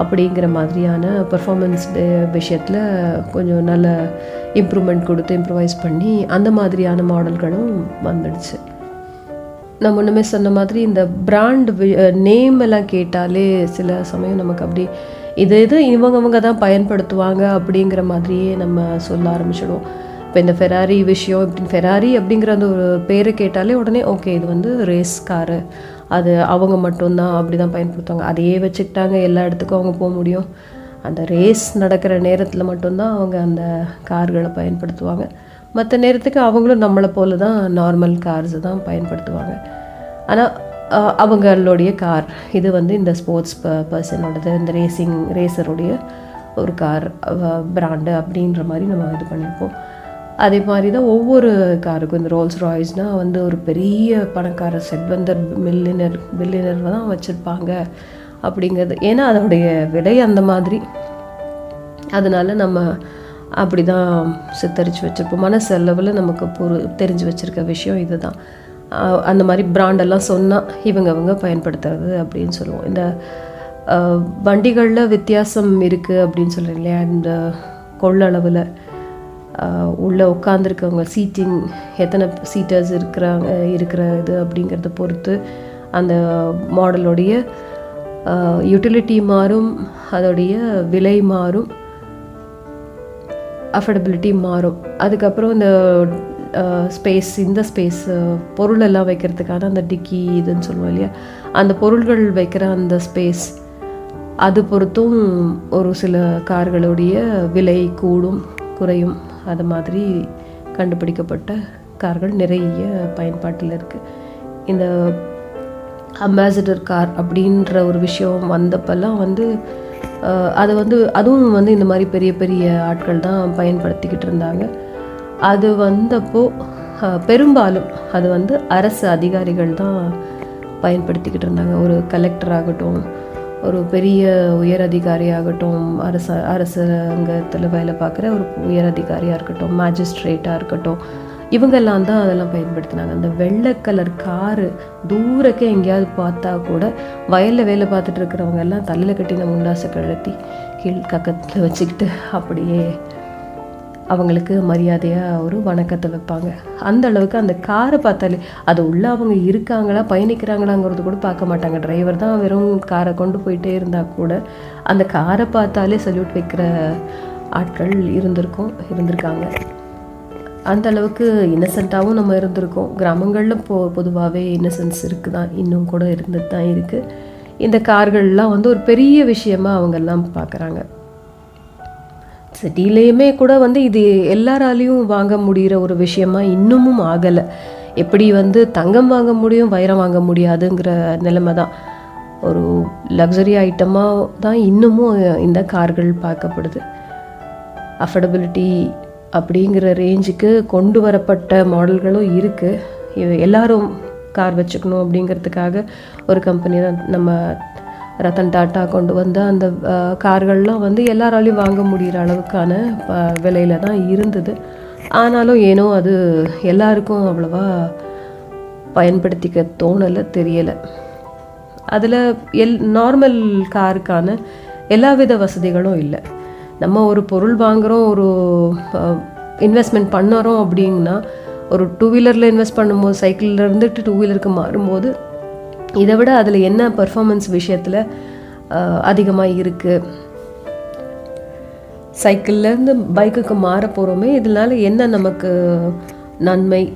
அப்படிங்கிற மாதிரியான பெர்ஃபார்மன்ஸ் விஷயத்தில் கொஞ்சம் நல்ல இம்ப்ரூவ்மெண்ட் கொடுத்து இம்ப்ரூவைஸ் பண்ணி அந்த மாதிரியான மாடல்களும் வந்துடுச்சு. நான் முன்னமே சொன்ன மாதிரி இந்த பிராண்ட் நேம் எல்லாம் கேட்டாலே சில சமயம் நமக்கு அப்படி இது இது இவங்கவங்க தான் பயன்படுத்துவாங்க அப்படிங்கிற மாதிரியே நம்ம சொல்ல ஆரம்பிச்சிடுவோம். இப்போ இந்த ஃபெராரி விஷயம் இப்படி ஃபெராரி அப்படிங்கிற அந்த ஒரு பேரை கேட்டாலே உடனே ஓகே இது வந்து ரேஸ் காரு அது அவங்க மட்டும்தான் அப்படி தான் பயன்படுத்துவாங்க. அதையே வச்சுக்கிட்டாங்க எல்லா இடத்துக்கும் அவங்க போக முடியும். அந்த ரேஸ் நடக்கிற நேரத்தில் மட்டும்தான் அவங்க அந்த கார்களை பயன்படுத்துவாங்க. மற்ற நேரத்துக்கு அவங்களும் நம்மளை போல தான் நார்மல் கார்ஸ் தான் பயன்படுத்துவாங்க. ஆனால் அவங்களுடைய கார் இது வந்து இந்த ஸ்போர்ட்ஸ் ப பர்சனோடது இந்த ரேசிங் ரேசருடைய ஒரு கார் பிராண்டு அப்படின்ற மாதிரி நம்ம இது பண்ணியிருப்போம். அதே மாதிரி தான் ஒவ்வொரு காருக்கும் இந்த ரோல்ஸ் ராய்ஸ்னால் வந்து ஒரு பெரிய பணக்கார செல்வந்தர் மில்லினர் மில்லினர் தான் வச்சுருப்பாங்க அப்படிங்கிறது. ஏன்னா அதோடைய விலை அந்த மாதிரி. அதனால் நம்ம அப்படி தான் சித்தரித்து வச்சுருப்போம். மனசெலவில் நமக்கு பொரு தெரிஞ்சு வச்சுருக்க விஷயம் இதுதான். தான் அந்த மாதிரி பிராண்டெல்லாம் சொன்னால் இவங்க அவங்க பயன்படுத்துறது அப்படின்னு சொல்லுவோம். இந்த வண்டிகளில் வித்தியாசம் இருக்குது அப்படின்னு சொல்கிறேன் இல்லையா? இந்த கொள்ளளவில். உள்ளே உட்காந்துருக்கவங்க சீட்டிங் எத்தனை சீட்டர்ஸ் இருக்கிறாங்க இருக்கிற இது அப்படிங்கிறத பொறுத்து அந்த மாடலுடைய யூட்டிலிட்டி மாறும் அதோடைய விலை மாறும் அஃபர்டபிலிட்டி மாறும். அதுக்கப்புறம் இந்த ஸ்பேஸ் இந்த ஸ்பேஸ் பொருள் எல்லாம் வைக்கிறதுக்கான அந்த டிக்கி இதுன்னு சொல்லுவோம் இல்லையா? அந்த பொருள்கள் வைக்கிற அந்த ஸ்பேஸ் அது பொறுத்தும் ஒரு சில கார்களுடைய விலை கூடும் குறையும். அது மாதிரி கண்டுபிடிக்கப்பட்ட கார்கள் நிறைய பயன்பாட்டில் இருக்குது இந்த அம்பாசிடர் கார் அப்படின்ற ஒரு விஷயம் வந்தப்பெல்லாம் வந்து அதை அது வந்து அதுவும் வந்து இந்த மாதிரி பெரிய பெரிய ஆட்கள் தான் பயன்படுத்திக்கிட்டு இருந்தாங்க. அது வந்தப்போ பெரும்பாலும் அது வந்து அரசு அதிகாரிகள் தான் பயன்படுத்திக்கிட்டு இருந்தாங்க. ஒரு கலெக்டர் ஆகட்டும் ஒரு பெரிய உயர் அதிகாரியாகட்டும் அரச அரசாங்கத்தில் வேலை பார்க்குற ஒரு உயர் அதிகாரியாக இருக்கட்டும் மேஜிஸ்ட்ரேட்டாக இருக்கட்டும் இவங்கெல்லாம் தான் அதெல்லாம் பயன்படுத்தினாங்க. அந்த வெள்ளை கலர் காரு தூரக்கே எங்கேயாவது பார்த்தா கூட வயலில் வேலை பார்த்துட்டு இருக்கிறவங்க எல்லாம் தலையில் கட்டின முண்டாசை கழட்டி கீழ் கக்கத்தில் வச்சுக்கிட்டு அப்படியே அவங்களுக்கு மரியாதையாக ஒரு வணக்கத்தை வைப்பாங்க. அந்த அளவுக்கு அந்த காரை பார்த்தாலே அது உள்ளே அவங்க இருக்காங்களா பயணிக்கிறாங்களாங்கிறது கூட பார்க்க மாட்டாங்க. டிரைவர் தான் வெறும் காரை கொண்டு போயிட்டே இருந்தால் கூட அந்த காரை பார்த்தாலே சல்யூட் வைக்கிற ஆட்கள் இருந்திருக்கும் இருந்திருக்காங்க. அந்த அளவுக்கு இன்னசென்ட்டாகவும் நம்ம இருந்திருக்கோம். கிராமங்களில் போ பொதுவாகவே இன்னசென்ஸ் இருக்குது தான் இன்னும் கூட இருந்துட்டு தான் இருக்குது இந்த கார்கள்லாம் வந்து ஒரு பெரிய விஷயமாக அவங்கெல்லாம் பார்க்குறாங்க. சிட்டிலேயுமே கூட வந்து இது எல்லாராலையும் வாங்க முடிகிற ஒரு விஷயமா இன்னமும் ஆகலை. எப்படி வந்து தங்கம் வாங்க முடியும் வைரம் வாங்க முடியாதுங்கிற நிலைமை தான். ஒரு லக்ஸரி ஐட்டமாக தான் இன்னமும் இந்த கார்கள் பார்க்கப்படுது. அஃபர்டபிலிட்டி அப்படிங்கிற ரேஞ்சுக்கு கொண்டு வரப்பட்ட மாடல்களும் இருக்குது எல்லாரும் கார் வச்சுக்கணும் அப்படிங்கிறதுக்காக ஒரு கம்பெனி தான் நம்ம ரத்தன் டாட்டா கொண்டு வந்த அந்த கார்கள்லாம் வந்து எல்லாராலையும் வாங்க முடிகிற அளவுக்கான ப- விலையில தான் இருந்தது. ஆனாலும் ஏனோ அது எல்லாருக்கும் அவ்வளோவா பயன்படுத்திக்க தோணலை தெரியலை. அதில் எல் நார்மல் காருக்கான எல்லா வித வசதிகளும் இல்லை. நம்ம ஒரு பொருள் வாங்குகிறோம் ஒரு இன்வெஸ்ட்மெண்ட் பண்ணுறோம் அப்படின்னா ஒரு டூ வீலரில் இன்வெஸ்ட் பண்ணும்போது சைக்கிளில் இருந்துட்டு டூ வீலருக்கு மாறும்போது இதை விட அதில் என்ன பர்ஃபார்மன்ஸ் விஷயத்தில் அதிகமாக இருக்குது சைக்கிள்லேருந்து பைக்குக்கு மாற போகிறோமே இதனால என்ன நமக்கு நன்மை?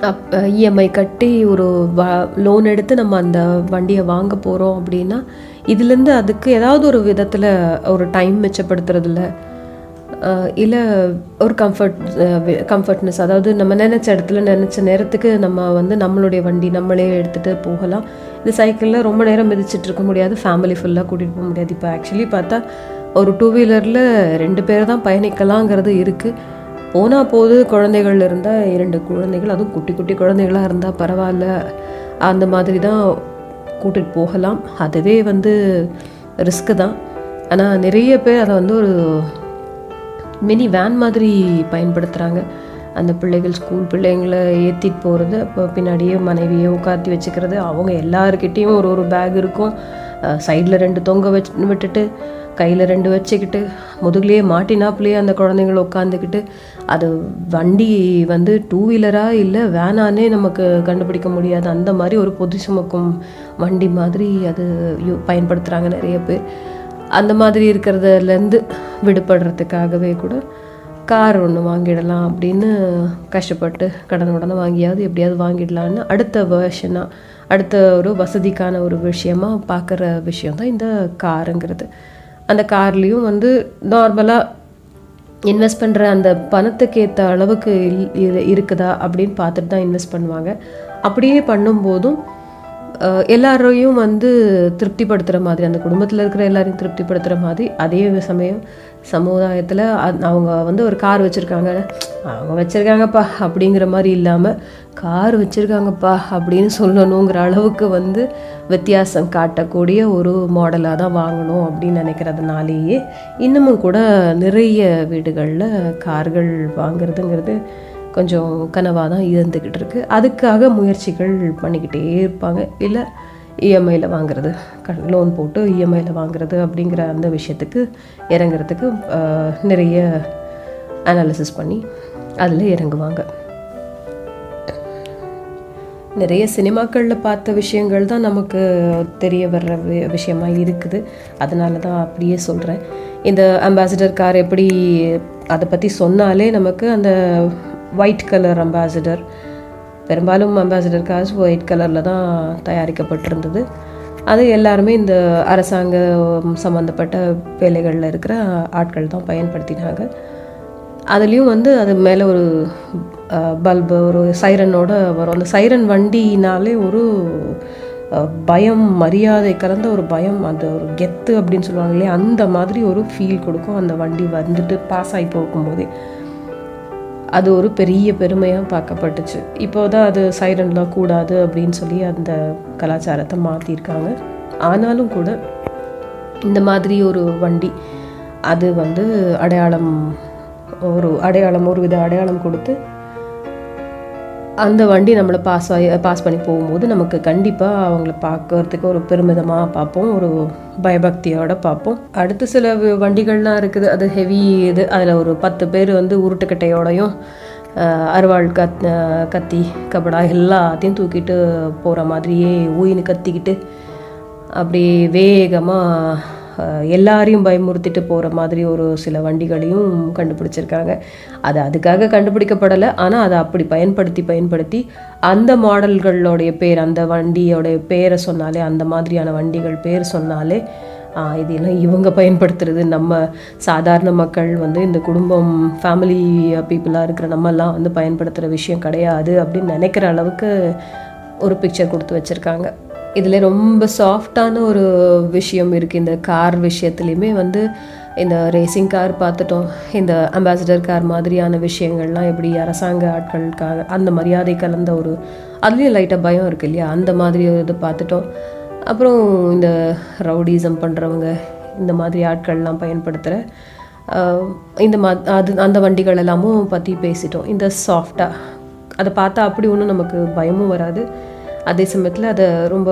அப் இஎம்ஐ கட்டி ஒரு வ லோன் எடுத்து நம்ம அந்த வண்டியை வாங்க போகிறோம் அப்படின்னா இதுலேருந்து அதுக்கு ஏதாவது ஒரு விதத்தில் ஒரு டைம் மிச்சப்படுத்துறதுல இல்லை ஒரு கம்ஃபர்ட் கம்ஃபர்ட்னஸ் அதாவது நம்ம நினச்ச இடத்துல நினச்ச நேரத்துக்கு நம்ம வந்து நம்மளுடைய வண்டி நம்மளே எடுத்துகிட்டு போகலாம். இந்த சைக்கிளில் ரொம்ப நேரம் மிதிச்சிட்டு இருக்க முடியாது. ஃபேமிலி ஃபுல்லாக கூட்டிகிட்டு போக முடியாது. இப்போ ஆக்சுவலி பார்த்தா ஒரு டூ வீலரில் ரெண்டு பேர் தான் பயணிக்கலாங்கிறது இருக்குது போனால் போது குழந்தைகள் இருந்தால் இரண்டு குழந்தைகள் அதுவும் குட்டி குட்டி குழந்தைகளாக இருந்தால் பரவாயில்ல. அந்த மாதிரி தான் கூட்டிகிட்டு போகலாம். அதுவே வந்து ரிஸ்க்கு தான். ஆனால் நிறைய பேர் அதை வந்து ஒரு மினி வேன் மாதிரி பயன்படுத்துகிறாங்க அந்த பிள்ளைகள் ஸ்கூல் பிள்ளைங்களை ஏற்றிட்டு போகிறது அப்போ பின்னாடியே மனைவியை உட்காத்தி வச்சுக்கிறது. அவங்க எல்லாருக்கிட்டேயும் ஒரு ஒரு பேக் இருக்கும். சைடில் ரெண்டு தொங்க வச்சு விட்டுட்டு கையில் ரெண்டு வச்சுக்கிட்டு முதுகுலேயே மாட்டினாப்புலேயே அந்த குழந்தைங்கள உட்காந்துக்கிட்டு அது வண்டி வந்து டூ வீலராக இல்லை வேனானே நமக்கு கண்டுபிடிக்க முடியாது. அந்த மாதிரி ஒரு பொது சுமக்கும் வண்டி மாதிரி அது யூ பயன்படுத்துகிறாங்க நிறைய பேர். அந்த மாதிரி இருக்கிறதுலேருந்து விடுபடுறதுக்காகவே கூட கார் ஒன்று வாங்கிடலாம் அப்படின்னு கஷ்டப்பட்டு கடன் உடனே வாங்கியாவது எப்படியாவது வாங்கிடலான்னு அடுத்த வேர்ஷனாக அடுத்த ஒரு வசதிக்கான ஒரு விஷயமா பார்க்குற விஷயம் தான் இந்த காருங்கிறது. அந்த கார்லேயும் வந்து நார்மலாக இன்வெஸ்ட் பண்ணுற அந்த பணத்துக்கு ஏற்ற அளவுக்கு இல்- இருக்குதா அப்படின்னு பார்த்துட்டு தான் இன்வெஸ்ட் பண்ணுவாங்க. அப்படியே பண்ணும்போதும் எல்லாரையும் வந்து திருப்திப்படுத்துகிற மாதிரி அந்த குடும்பத்தில் இருக்கிற எல்லாரையும் திருப்திப்படுத்துகிற மாதிரி அதே சமயம் சமுதாயத்தில் அவங்க வந்து ஒரு கார் வச்சுருக்காங்க. அவங்க வச்சுருக்காங்கப்பா அப்படிங்கிற மாதிரி இல்லாமல் கார் வச்சுருக்காங்கப்பா அப்படின்னு சொல்லணுங்கிற அளவுக்கு வந்து வித்தியாசம் காட்டக்கூடிய ஒரு மாடலாக தான் வாங்கணும் அப்படின்னு நினைக்கிறதுனாலேயே இன்னமும் கூட நிறைய வீடுகளில் கார்கள் வாங்குறதுங்கிறது கொஞ்சம் கனவாக தான் இருந்துக்கிட்டு இருக்குது அதுக்காக முயற்சிகள் பண்ணிக்கிட்டே இருப்பாங்க. இல்லை இஎம்ஐயில் வாங்குறது லோன் போட்டு இஎம்ஐயில் வாங்குறது அப்படிங்கிற அந்த விஷயத்துக்கு இறங்குறதுக்கு நிறைய அனாலிசிஸ் பண்ணி அதில் இறங்குவாங்க. நிறைய சினிமாக்களில் பார்த்த விஷயங்கள் தான் நமக்கு தெரிய வர்ற வி- விஷயமா இருக்குது. அதனால தான் அப்படியே சொல்கிறேன் இந்த அம்பாசிடர் கார் எப்படி அதை பற்றி சொன்னாலே நமக்கு அந்த ஒயிட் கலர் அம்பாசிடர் பெரும்பாலும் அம்பாசிடர் காசு ஒயிட் கலரில் தான் தயாரிக்கப்பட்டிருந்தது. அது எல்லாருமே இந்த அரசாங்கம் சம்மந்தப்பட்ட வேலைகளில் இருக்கிற ஆட்கள் தான் பயன்படுத்தினாங்க. அதுலேயும் வந்து அது மேலே ஒரு பல்பு ஒரு சைரனோட வரும். அந்த சைரன் வண்டினாலே ஒரு பயம் மரியாதை கலந்த ஒரு பயம் அந்த ஒரு கெத்து அப்படின்னு சொல்லுவாங்க இல்லையா? அந்த மாதிரி ஒரு ஃபீல் கொடுக்கும். அந்த வண்டி வந்துட்டு பாஸ் ஆகி போகும்போதே. அது ஒரு பெரிய பெருமையாக பார்க்கப்பட்டுச்சு. இப்போ தான் அது சைரன்லாம் கூடாது அப்படின்னு சொல்லி அந்த கலாச்சாரத்தை மாற்றிருக்காங்க ஆனாலும் கூட இந்த மாதிரி ஒரு வண்டி அது வந்து அடையாளம் ஒரு அடையாளம் ஒரு வித அடையாளம் கொடுத்து அந்த வண்டி நம்மளை பாஸ் ஆகி பாஸ் பண்ணி போகும்போது நமக்கு கண்டிப்பாக அவங்கள பார்க்கறதுக்கு ஒரு பெருமிதமாக பார்ப்போம் ஒரு பயபக்தியோடு பார்ப்போம். அடுத்து சில வண்டிகள்லாம் இருக்குது. அது ஹெவி இது. அதில் ஒரு பத்து பேர் வந்து உருட்டுக்கட்டையோடையும் அருவாள் கத் கத்தி கபடா எல்லாத்தையும் தூக்கிட்டு போகிற மாதிரியே ஊயின்னு கத்திக்கிட்டு அப்படி வேகமாக எல்லாரையும் பயமுறுத்திட்டு போகிற மாதிரி ஒரு சில வண்டிகளையும் கண்டுபிடிச்சிருக்காங்க. அது அதுக்காக கண்டுபிடிக்கப்படலை. ஆனால் அதை அப்படி பயன்படுத்தி பயன்படுத்தி அந்த மாடல்களோடைய பேர் அந்த வண்டியோடைய பேரை சொன்னாலே அந்த மாதிரியான வண்டிகள் பேர் சொன்னாலே இதெல்லாம் இவங்க பயன்படுத்துறது. நம்ம சாதாரண மக்கள் வந்து இந்த குடும்பம் ஃபேமிலி பீப்புளாக இருக்கிற நம்மெல்லாம் வந்து பயன்படுத்துகிற விஷயம் கிடையாது அப்படின்னு நினைக்கிற அளவுக்கு ஒரு பிக்சர் கொடுத்து வச்சுருக்காங்க. இதில் ரொம்ப சாஃப்டான ஒரு விஷயம் இருக்குது இந்த கார் விஷயத்துலையுமே வந்து இந்த ரேசிங் கார் பார்த்துட்டோம். இந்த அம்பாசிடர் கார் மாதிரியான விஷயங்கள்லாம் எப்படி அரசாங்க ஆட்களுக்காக அந்த மரியாதை கலந்த ஒரு அதுலேயும் லைட்டாக பயம் இருக்கு இல்லையா? அந்த மாதிரி ஒரு இது பார்த்துட்டோம். அப்புறம் இந்த ரவுடிசம் பண்ணுறவங்க இந்த மாதிரி ஆட்கள்லாம் பயன்படுத்துகிற இந்த மா அது அந்த வண்டிகள் எல்லாமும் பற்றி பேசிட்டோம். இந்த சாஃப்டாக அதை பார்த்தா அப்படி ஒன்றும் நமக்கு பயமும் வராது. அதே சமயத்தில் அதை ரொம்ப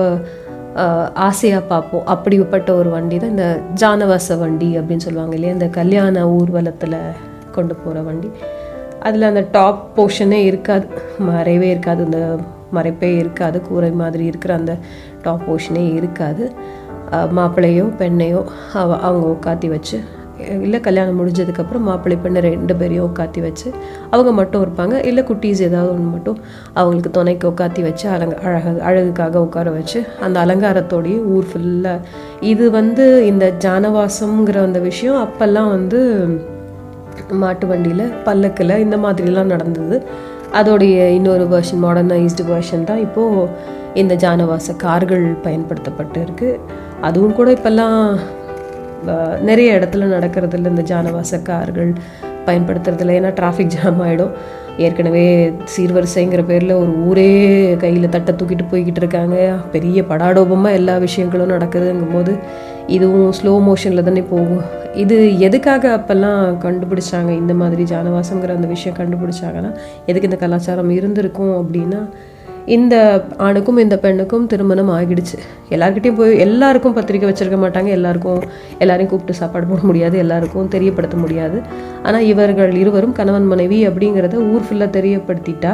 ஆசையாக பார்ப்போம். அப்படிப்பட்ட ஒரு வண்டி தான் இந்த ஜானவாச வண்டி அப்படின்னு சொல்லுவாங்க இல்லையா? இந்த கல்யாண ஊர்வலத்தில் கொண்டு போகிற வண்டி. அதில் அந்த டாப் போர்ஷனே இருக்காது. மறைவே இருக்காது. இந்த மறைப்பே இருக்காது. கூரை மாதிரி இருக்கிற அந்த டாப் போர்ஷனே இருக்காது. மாப்பிள்ளையோ பெண்ணையோ அவ அவங்க உட்காத்தி வச்சு இல்லை கல்யாணம் முடிஞ்சதுக்கப்புறம் மாப்பிள்ளை பெண்ணை ரெண்டு பேரையும் உட்காத்தி வச்சு அவங்க மட்டும் இருப்பாங்க. இல்லை குட்டீஸ் ஏதாவது ஒன்று மட்டும் அவங்களுக்கு துணைக்கு உட்காத்தி வச்சு அலங்க அழகு அழகுக்காக உட்கார வச்சு அந்த அலங்காரத்தோடையே ஊர் ஃபுல்லாக இது வந்து இந்த ஜானவாசம்ங்கிற அந்த விஷயம் அப்போல்லாம் வந்து மாட்டு வண்டியில் பல்லக்கில் இந்த மாதிரிலாம் நடந்தது. அதோடைய இன்னொரு வேர்ஷன் மாடர்னைஸ்டு வேர்ஷன் தான் இப்போது இந்த ஜானவாச கார்கள் பயன்படுத்தப்பட்டு இருக்குது அதுவும் கூட இப்போல்லாம் நிறைய இடத்துல நடக்கிறதில்ல இந்த ஜானவாச கார்கள் பயன்படுத்துறதில்ல ஏன்னா டிராஃபிக் ஜாம் ஆகிடும் ஏற்கனவே சீர்வரிசைங்கிற பேரில் ஒரு ஊரே கையில் தட்டை தூக்கிட்டு போய்கிட்டு இருக்காங்க. பெரிய படாடோபமாக எல்லா விஷயங்களும் நடக்குதுங்கும் போது இதுவும் ஸ்லோ மோஷனில் தானே போகும். இது எதுக்காக அப்போல்லாம் கண்டுபிடிச்சாங்க இந்த மாதிரி ஜானவாசங்கிற அந்த விஷயம் கண்டுபிடிச்சாங்கன்னா எதுக்கு இந்த கலாச்சாரம் இருந்திருக்கும் அப்படின்னா இந்த ஆணுக்கும் இந்த பெண்ணுக்கும் திருமணம் ஆகிடுச்சு. எல்லாருக்கிட்டையும் போய் எல்லாருக்கும் பத்திரிக்கை வச்சிருக்க மாட்டாங்க. எல்லாருக்கும் எல்லாரையும் கூப்பிட்டு சாப்பாடு போட முடியாது. எல்லாருக்கும் தெரியப்படுத்த முடியாது. ஆனால் இவர்கள் இருவரும் கணவன் மனைவி அப்படிங்கிறத ஊர் ஃபுல்லாக தெரியப்படுத்திட்டா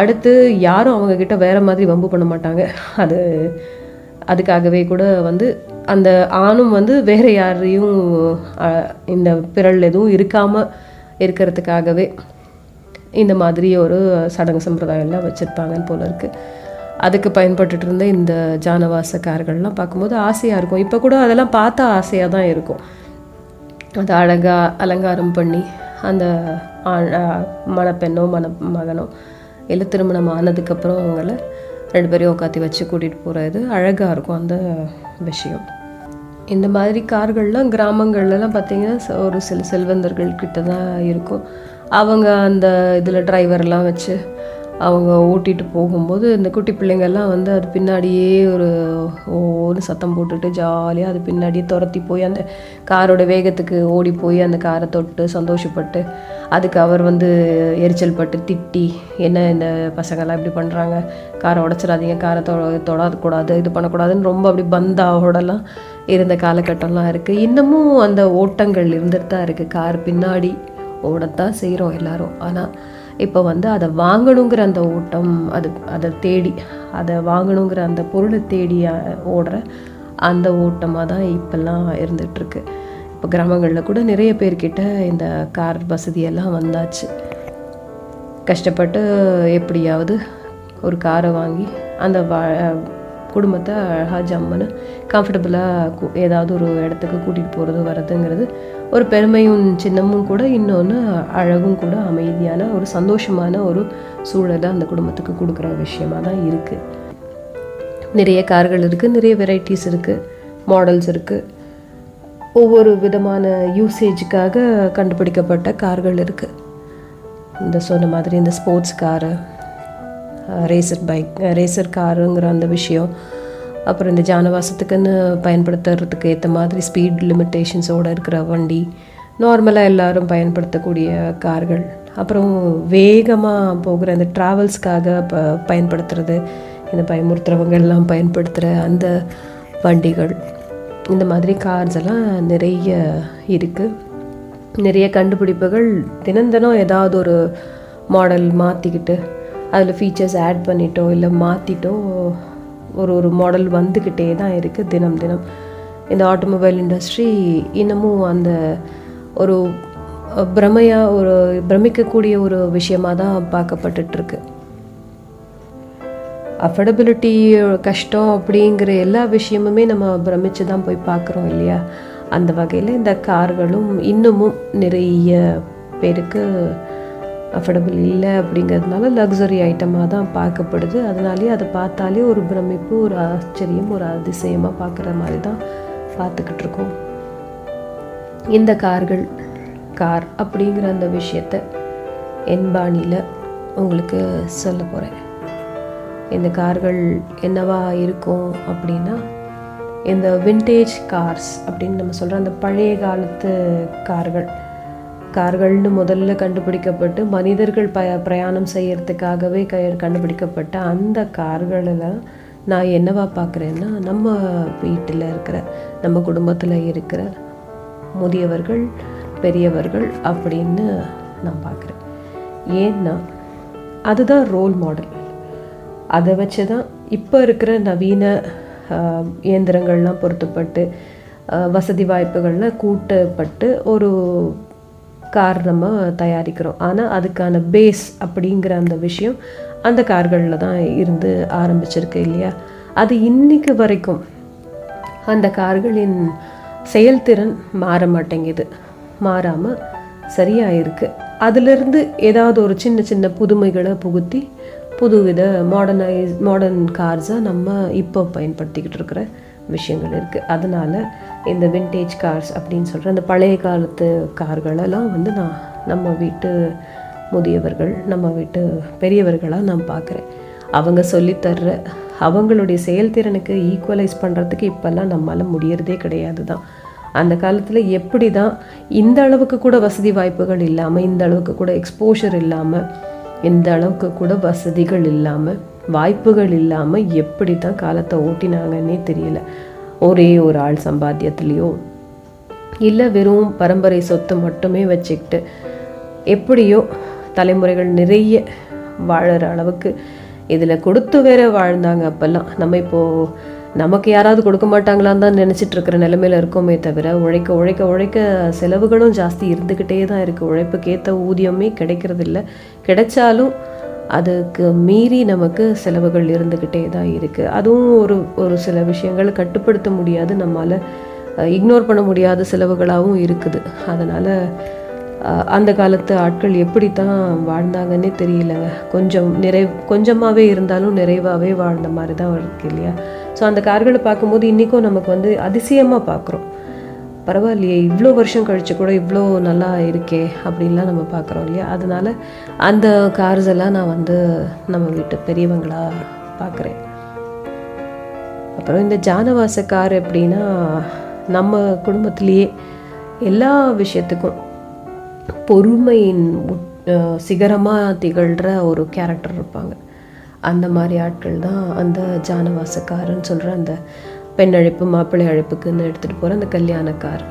அடுத்து யாரும் அவங்கக்கிட்ட வேறு மாதிரி வம்பு பண்ண மாட்டாங்க. அது அதுக்காகவே கூட வந்து அந்த ஆணும் வந்து வேறு யாரையும் இந்த பிறல் எதுவும் இருக்காமல் இருக்கிறதுக்காகவே. இந்த மாதிரி ஒரு சடங்கு சம்பிரதாயம்லாம் வச்சுருப்பாங்கன்னு போல இருக்குது அதுக்கு பயன்பட்டுட்டு இருந்த இந்த ஜானவாச கார்கள்லாம் பார்க்கும்போது ஆசையாக இருக்கும். இப்போ கூட அதெல்லாம் பார்த்தா ஆசையாக தான் இருக்கும். அதை அழகாக அலங்காரம் பண்ணி அந்த ஆ, மணப்பெண்ணோ மண மகனோ இல்லை திருமணம் ஆனதுக்கப்புறம் அவங்கள ரெண்டு பேரையும் உட்காத்தி வச்சு கூட்டிகிட்டு போகிறது அழகாக இருக்கும் அந்த விஷயம். இந்த மாதிரி கார்கள்லாம் கிராமங்கள்லாம் பார்த்திங்கன்னா ஒரு சில செல்வந்தர்கள் கிட்ட தான் இருக்கும். அவங்க அந்த இதில் டிரைவர்லாம் வச்சு அவங்க ஓட்டிட்டு போகும்போது இந்த குட்டி பிள்ளைங்கள்லாம் வந்து அது பின்னாடியே ஒரு ஒன்று சத்தம் போட்டுட்டு ஜாலியாக அது பின்னாடியே துரத்தி போய் அந்த காரோட வேகத்துக்கு ஓடி போய் அந்த காரை தொட்டு சந்தோஷப்பட்டு அதுக்கு அவர் வந்து எரிச்சல் பட்டு திட்டி என்ன இந்த பசங்கள்லாம் இப்படி பண்ணுறாங்க காரை உடச்சிடாதீங்க காரை தொ தொடாதக்கூடாது இது பண்ணக்கூடாதுன்னு ரொம்ப அப்படி பந்தாவோடலாம் இருந்த காலகட்டம்லாம் இருக்குது இன்னமும் அந்த ஓட்டங்கள் இருந்துட்டு தான் இருக்குது கார் பின்னாடி ஓடத்தான் செய்கிறோம் எல்லாரும். ஆனால் இப்போ வந்து அதை வாங்கணுங்கிற அந்த ஓட்டம் அது அதை தேடி அதை வாங்கணுங்கிற அந்த பொருளை தேடி ஓடுற அந்த ஓட்டமாக தான் இப்போல்லாம் இருந்துகிட்ருக்கு. இப்போ கிராமங்களில் கூட நிறைய பேர்கிட்ட இந்த கார் வசதியெல்லாம் வந்தாச்சு. கஷ்டப்பட்டு எப்படியாவது ஒரு காரை வாங்கி அந்த வா குடும்பத்தை அழகாக ஜம்முன்னு கம்ஃபர்டபுளாக ஏதாவது ஒரு இடத்துக்கு கூட்டிகிட்டு போகிறது வர்றதுங்கிறது ஒரு பெருமையும் சின்னமும் கூட இன்னொன்று அழகும் கூட அமைதியான ஒரு சந்தோஷமான ஒரு சூழலை அந்த குடும்பத்துக்கு கொடுக்குற விஷயமா தான் இருக்குது நிறைய கார்கள் இருக்குது நிறைய வெரைட்டிஸ் இருக்குது மாடல்ஸ் இருக்குது ஒவ்வொரு விதமான யூசேஜுக்காக கண்டுபிடிக்கப்பட்ட கார்கள் இருக்குது இந்த சொன்ன மாதிரி இந்த sports car racer bike racer காருங்கிற அந்த விஷயம் அப்புறம் இந்த ஜானவாசத்துக்குன்னு பயன்படுத்துறதுக்கு ஏற்ற மாதிரி ஸ்பீட் லிமிட்டேஷன்ஸோடு இருக்கிற வண்டி நார்மலாக எல்லாரும் பயன்படுத்தக்கூடிய கார்கள். அப்புறம் வேகமாக போகிற அந்த ட்ராவல்ஸ்க்காக ப பயன்படுத்துறது இந்த பயமுறுத்துறவங்க எல்லாம் பயன்படுத்துகிற அந்த வண்டிகள் இந்த மாதிரி கார்ஸ் எல்லாம் நிறைய இருக்குது நிறைய கண்டுபிடிப்புகள் தினந்தனம் ஏதாவது ஒரு மாடல் மாற்றிக்கிட்டு அதில் ஃபீச்சர்ஸ் ஆட் பண்ணிட்டோ இல்லை மாற்றிட்டோ ஒரு ஒரு மாடல் வந்துக்கிட்டே தான் இருக்குது தினம் தினம். இந்த ஆட்டோமொபைல் இண்டஸ்ட்ரி இன்னமும் அந்த ஒரு பிரமையாக ஒரு பிரமிக்கக்கூடிய ஒரு விஷயமாக தான் பார்க்கப்பட்டுட்ருக்கு. அஃபர்டபிலிட்டி கஷ்டம் அப்படிங்கிற எல்லா விஷயமுமே நம்ம பிரமிச்சு தான் போய் பார்க்குறோம் இல்லையா? அந்த வகையில் இந்த கார்களும் இன்னமும் நிறைய பேருக்கு அஃபர்டபுள் இல்லை அப்படிங்கிறதுனால லக்ஸரி ஐட்டமாக தான் பார்க்கப்படுது. அதனாலேயே அதை பார்த்தாலே ஒரு பிரமிப்பு ஒரு ஆச்சரியம் ஒரு அதிசயமாக பார்க்குற மாதிரி தான் பார்த்துக்கிட்டு இருக்கோம். இந்த கார்கள் கார் அப்படிங்கிற அந்த விஷயத்த என் பாணியில் உங்களுக்கு சொல்ல போகிறேன் இந்த கார்கள் என்னவா இருக்கும் அப்படின்னா இந்த விண்டேஜ் கார்ஸ் அப்படின்னு நம்ம சொல்கிற அந்த பழைய காலத்து கார்கள் கார்கள்னு முதல்ல கண்டுபிடிக்கப்பட்டு மனிதர்கள் ப பிரயாணம் செய்கிறதுக்காகவே க கண்டுபிடிக்கப்பட்ட அந்த கார்களில் நான் என்னவா பார்க்குறேன்னா நம்ம வீட்டில் இருக்கிற நம்ம குடும்பத்தில் இருக்கிற முதியவர்கள் பெரியவர்கள் அப்படின்னு நான் பார்க்குறேன். ஏன்னா அதுதான் ரோல் மாடல் அதை வச்சு தான் இப்போ இருக்கிற நவீன இயந்திரங்கள்லாம் பொருத்தப்பட்டு வசதி வாய்ப்புகள்லாம் கூட்டப்பட்டு ஒரு கார் நம்ம தயாரிக்கிறோம். ஆனால் அதுக்கான பேஸ் அப்படிங்கிற அந்த விஷயம் அந்த கார்களில் தான் இருந்து ஆரம்பிச்சிருக்கு இல்லையா? அது இன்னைக்கு வரைக்கும் அந்த கார்களின் செயல்திறன் மாற மாட்டேங்குது. மாறாமல் சரியாக இருக்குது அதிலிருந்து ஏதாவது ஒரு சின்ன சின்ன புதுமைகளை புகுத்தி புதுவித மாடர்னைஸ் மாடர்ன் கார்ஸாக நம்ம இப்போ பயன்படுத்திக்கிட்டு இருக்கிற விஷயங்கள் இருக்குது அதனால் இந்த வின்டேஜ் கார்ஸ் அப்படின்னு சொல்கிற அந்த பழைய காலத்து கார்களெல்லாம் வந்து நான் நம்ம வீட்டு முதியவர்கள் நம்ம வீட்டு பெரியவர்களாக நான் பார்க்குறேன் அவங்க சொல்லித்தர்ற அவங்களுடைய செயல்திறனுக்கு ஈக்குவலைஸ் பண்ணுறதுக்கு இப்போல்லாம் நம்மளால் முடியறதே கிடையாது தான். அந்த காலத்தில் எப்படி தான் இந்த அளவுக்கு கூட வசதி வாய்ப்புகள் இல்லாமல் இந்த அளவுக்கு கூட எக்ஸ்போஷர் இல்லாமல் இந்த அளவுக்கு கூட வசதிகள் இல்லாமல் வாய்ப்புகள் இல்லாமல் எப்படி தான் காலத்தை ஓட்டினாங்கன்னே தெரியல. ஒரே ஒரு ஆள் சம்பாத்தியத்துலேயோ இல்லை வெறும் பரம்பரை சொத்து மட்டுமே வச்சுக்கிட்டு எப்படியோ தலைமுறைகள் நிறைய வாழற அளவுக்கு இதில் கொடுத்து வேற வாழ்ந்தாங்க அப்போல்லாம். நம்ம இப்போது நமக்கு யாராவது கொடுக்க மாட்டாங்களான்னு தான் நினச்சிட்டு இருக்கிற நிலைமையில இருக்கோமே தவிர உழைக்க உழைக்க உழைக்க செலவுகளும் ஜாஸ்தி இருந்துக்கிட்டே தான் இருக்குது உழைப்புக்கேற்ற ஊதியமே கிடைக்கிறதில்ல. கிடைச்சாலும் அதுக்கு மீறி நமக்கு செலவுகள் இருந்துக்கிட்டே தான் இருக்குது அதுவும் ஒரு ஒரு சில விஷயங்கள் கட்டுப்படுத்த முடியாது நம்மால் இக்னோர் பண்ண முடியாத செலவுகளாகவும் இருக்குது. அதனால் அந்த காலத்து ஆட்கள் எப்படி தான் வாழ்ந்தாங்கன்னே தெரியலங்க. கொஞ்சம் நிறை கொஞ்சமாகவே இருந்தாலும் நிறைவாகவே வாழ்ந்த மாதிரி தான் இருக்கு இல்லையா? ஸோ அந்த கார்களை பார்க்கும்போது இன்றைக்கும் நமக்கு வந்து அதிசயமாக பார்க்குறோம். பரவாயில்லையே இவ்வளோ வருஷம் கழிச்சு கூட இவ்வளோ நல்லா இருக்கே அப்படின்லாம் நம்ம பார்க்குறோம் இல்லையா? அதனால அந்த கார்ஸ் எல்லாம் நான் வந்து நம்ம வீட்டு பெரியவங்களா பார்க்குறேன். அப்புறம் இந்த ஜானவாச கார் எப்படின்னா நம்ம குடும்பத்திலேயே எல்லா விஷயத்துக்கும் பொறுமையின் சிகரமாக திகழ்கிற ஒரு கேரக்டர் இருப்பாங்க. அந்த மாதிரி ஆட்கள் தான் அந்த ஜானவாசக்காரன்னு சொல்கிற அந்த பெண் அழைப்பு மாப்பிள்ளை அழைப்புக்குன்னு எடுத்துகிட்டு போகிற அந்த கல்யாணக்கார்